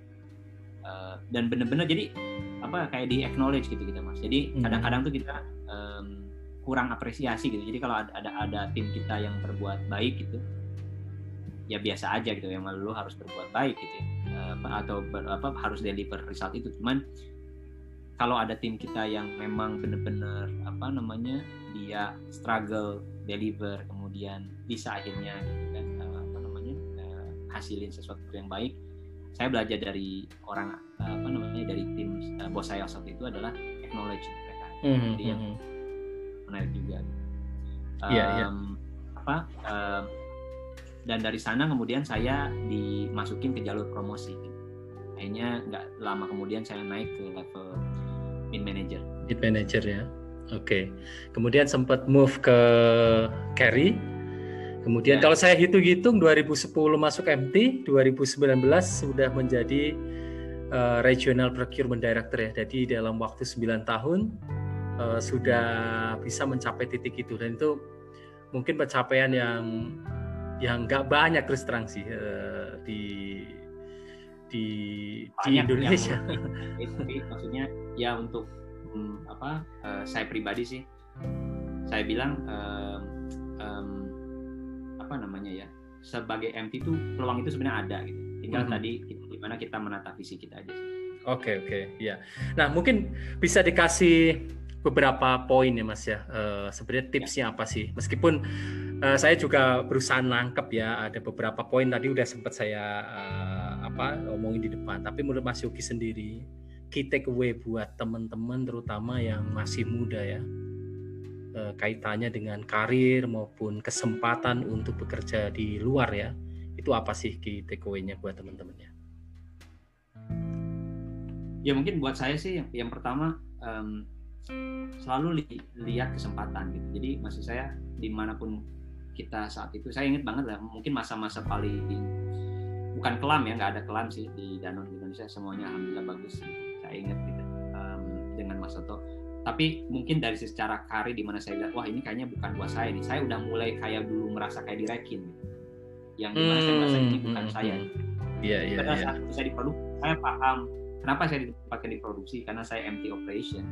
Uh, dan benar-benar jadi apa kayak di acknowledge gitu kita mas. Jadi hmm. kadang-kadang tuh kita um, kurang apresiasi gitu. Jadi kalau ada, ada ada tim kita yang berbuat baik gitu, ya biasa aja gitu yang lu harus berbuat baik gitu ya atau ber, apa harus deliver result itu cuman kalau ada tim kita yang memang benar-benar apa namanya dia struggle deliver kemudian bisa akhirnya gitu kan apa namanya uh, hasilin sesuatu yang baik saya belajar dari orang apa namanya dari tim bos saya saat itu adalah acknowledge mereka mm -hmm. jadi yang hmm, hmm. Menarik juga um, yeah, yeah. apa um, dan dari sana kemudian saya dimasukin ke jalur promosi akhirnya nggak lama kemudian saya naik ke level mid manager mid manager ya oke okay. kemudian sempat move ke carry kemudian ya. kalau saya hitung-hitung 2010 masuk MT 2019 sudah menjadi uh, regional procurement director ya jadi dalam waktu 9 tahun uh, sudah bisa mencapai titik itu dan itu mungkin pencapaian yang yang nggak banyak terus terang sih uh, di di di Indonesia. Tapi maksudnya ya untuk um, apa uh, saya pribadi sih saya bilang um, um, apa namanya ya sebagai MT itu peluang itu sebenarnya ada gitu. Tinggal mm -hmm. tadi gimana kita menata visi kita aja sih. Oke okay, oke okay, ya. Nah mungkin bisa dikasih beberapa poin ya mas ya. Uh, sebenarnya tipsnya ya. apa sih? Meskipun uh, saya juga berusaha nangkep ya ada beberapa poin tadi udah sempat saya uh, apa omongin di depan tapi menurut Mas Yogi sendiri key takeaway buat teman-teman terutama yang masih muda ya uh, kaitannya dengan karir maupun kesempatan untuk bekerja di luar ya itu apa sih key takeaway-nya buat teman-temannya ya mungkin buat saya sih yang, yang pertama um, selalu li lihat kesempatan gitu. Jadi maksud saya di mana pun kita saat itu saya ingat banget lah mungkin masa-masa paling bukan kelam ya nggak ada kelam sih di Danone Indonesia semuanya alhamdulillah bagus gitu. saya ingat gitu um, dengan Mas Soto tapi mungkin dari secara karir di mana saya lihat wah ini kayaknya bukan buat saya nih saya udah mulai kayak dulu merasa kayak direkin gitu. yang di mana hmm, saya merasa ini hmm, bukan hmm, saya hmm. iya iya pada iya. saat saya diproduksi saya paham kenapa saya ditempatkan di produksi karena saya MT operation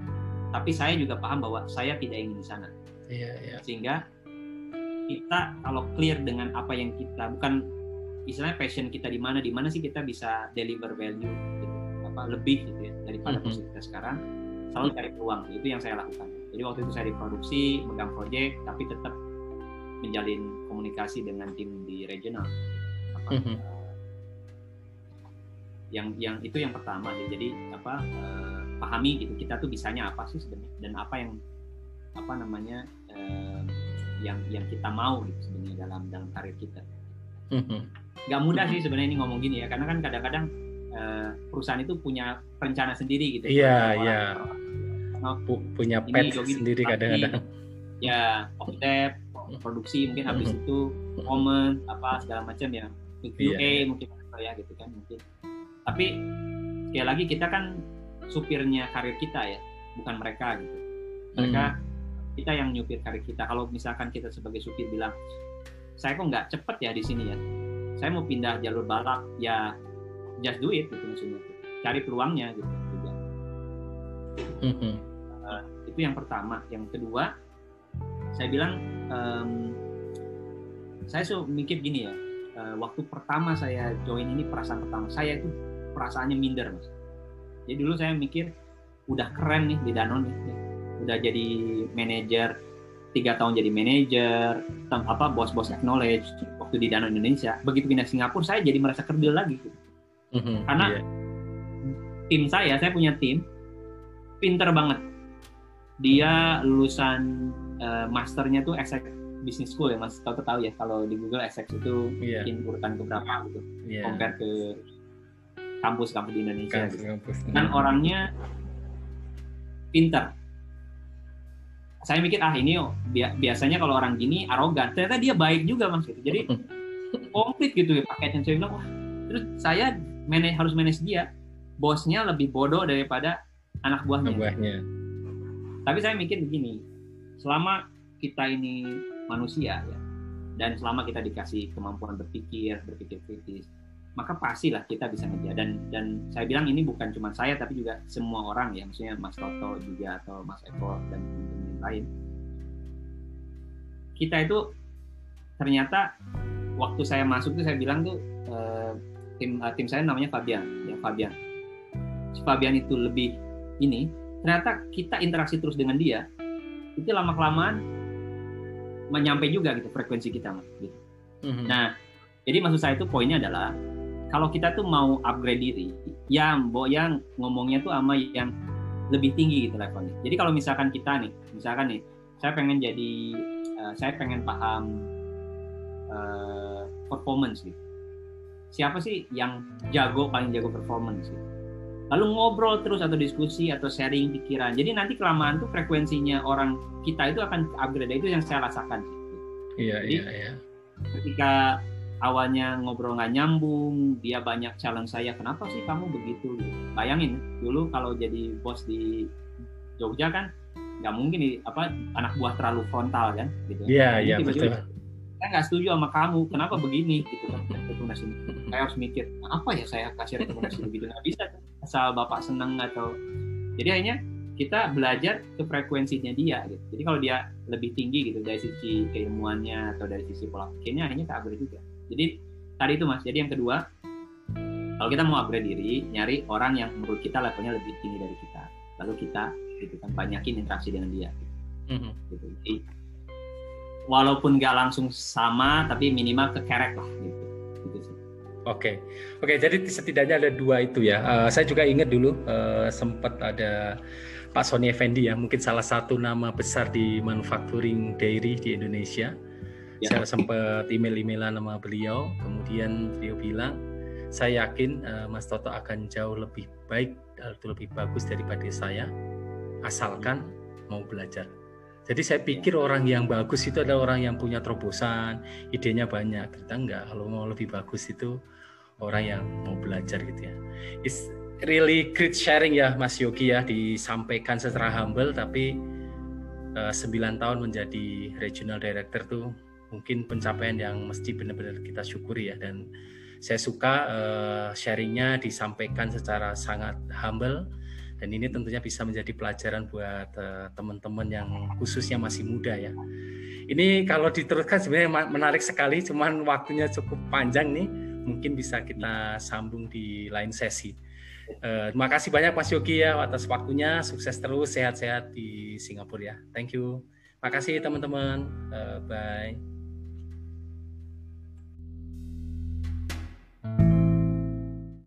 tapi saya juga paham bahwa saya tidak ingin di sana iya, iya. sehingga kita kalau clear dengan apa yang kita bukan istilahnya passion kita di mana di mana sih kita bisa deliver value gitu, apa lebih gitu ya daripada mm -hmm. posisi kita sekarang selalu cari peluang itu yang saya lakukan jadi waktu itu saya diproduksi megang project tapi tetap menjalin komunikasi dengan tim di regional apa, mm -hmm. Yang yang itu yang pertama jadi apa uh, pahami gitu kita tuh bisanya apa sih sebenarnya dan apa yang apa namanya uh, yang yang kita mau gitu sebenarnya dalam dalam karir kita. Mm-hmm. Gak mudah sih sebenarnya ini ngomong gini ya karena kan kadang-kadang uh, perusahaan itu punya rencana sendiri gitu. Iya iya. punya pet sendiri kadang-kadang. Ya, offset, produksi mungkin habis mm-hmm. itu momen apa segala macam ya. QA yeah. mungkin ya gitu kan mungkin. Tapi sekali lagi kita kan supirnya karir kita ya, bukan mereka gitu. Mereka mm kita yang nyupir karir kita. Kalau misalkan kita sebagai supir bilang saya kok nggak cepet ya di sini ya? Saya mau pindah jalur balap. Ya just do it gitu maksudnya. Cari peluangnya gitu juga. Uh, itu yang pertama. Yang kedua saya bilang um, saya mikir gini ya uh, waktu pertama saya join ini perasaan pertama saya itu perasaannya minder mas jadi dulu saya mikir udah keren nih di Danone nih udah jadi manajer tiga tahun jadi manajer apa bos-bos acknowledge waktu di Danau Indonesia begitu pindah Singapura saya jadi merasa kerdil lagi gitu. mm-hmm, karena yeah. tim saya saya punya tim pinter banget dia lulusan uh, masternya tuh Essex Business School ya mas tahu tahu ya kalau di Google Essex itu yeah. mungkin urutan keberapa gitu yeah. compare ke kampus-kampus di Indonesia kampus, gitu. kampus. kan orangnya pinter. Saya mikir ah ini biasanya kalau orang gini arogan. Ternyata dia baik juga mas gitu. Jadi komplit gitu ya paketnya saya bilang wah terus saya manage, harus manage dia. Bosnya lebih bodoh daripada anak buahnya. buahnya. Tapi saya mikir begini selama kita ini manusia ya dan selama kita dikasih kemampuan berpikir berpikir kritis maka pastilah kita bisa ngejar dan dan saya bilang ini bukan cuma saya tapi juga semua orang ya. Maksudnya Mas Toto juga atau Mas Eko dan teman-teman lain. Kita itu ternyata waktu saya masuk tuh saya bilang tuh uh, tim uh, tim saya namanya Fabian. Ya Fabian. Si Fabian itu lebih ini ternyata kita interaksi terus dengan dia itu lama kelamaan menyampai juga gitu frekuensi kita gitu. Mm-hmm. Nah, jadi maksud saya itu poinnya adalah kalau kita tuh mau upgrade diri, ya mbok yang ngomongnya tuh sama yang lebih tinggi gitu levelnya. Jadi kalau misalkan kita nih, misalkan nih, saya pengen jadi, uh, saya pengen paham uh, performance gitu. Siapa sih yang jago paling jago performance gitu? Lalu ngobrol terus atau diskusi atau sharing pikiran. Jadi nanti kelamaan tuh frekuensinya orang kita itu akan upgrade. Itu yang saya rasakan. Iya, Jadi, iya, iya. Ketika awalnya ngobrol nggak nyambung, dia banyak challenge saya, kenapa sih kamu begitu? Bayangin dulu kalau jadi bos di Jogja kan nggak mungkin nih apa anak buah terlalu frontal kan gitu. Iya iya betul. Saya nggak setuju sama kamu, kenapa begini gitu kan rekomendasi. Saya harus mikir apa ya saya kasih rekomendasi begitu nggak bisa asal bapak seneng atau jadi akhirnya kita belajar ke frekuensinya dia gitu. Jadi kalau dia lebih tinggi gitu dari sisi keilmuannya atau dari sisi pola pikirnya akhirnya kita upgrade juga. Jadi tadi itu mas. Jadi yang kedua, kalau kita mau upgrade diri, nyari orang yang menurut kita levelnya lebih tinggi dari kita. Lalu kita gitu kan banyakin interaksi dengan dia. Mm-hmm. Gitu. Jadi walaupun nggak langsung sama, tapi minimal kekerek lah gitu. gitu sih. Oke, oke. Jadi setidaknya ada dua itu ya. Uh, saya juga ingat dulu uh, sempat ada Pak Sony Effendi ya, mungkin salah satu nama besar di manufacturing dairy di Indonesia ya. saya sempat email-emailan sama beliau kemudian beliau bilang saya yakin uh, Mas Toto akan jauh lebih baik atau lebih bagus daripada saya asalkan mau belajar jadi saya pikir ya. orang yang bagus itu adalah orang yang punya terobosan idenya banyak kita enggak kalau mau lebih bagus itu orang yang mau belajar gitu ya It's really great sharing ya Mas Yogi ya disampaikan secara humble tapi uh, eh, 9 tahun menjadi regional director tuh mungkin pencapaian yang mesti benar-benar kita syukuri ya dan saya suka uh, sharingnya disampaikan secara sangat humble dan ini tentunya bisa menjadi pelajaran buat uh, teman-teman yang khususnya masih muda ya. Ini kalau diteruskan sebenarnya menarik sekali, cuman waktunya cukup panjang nih, mungkin bisa kita sambung di lain sesi. Uh, terima kasih banyak Mas Yogi ya atas waktunya, sukses terus, sehat-sehat di Singapura ya. Thank you. Makasih teman-teman. Uh, bye.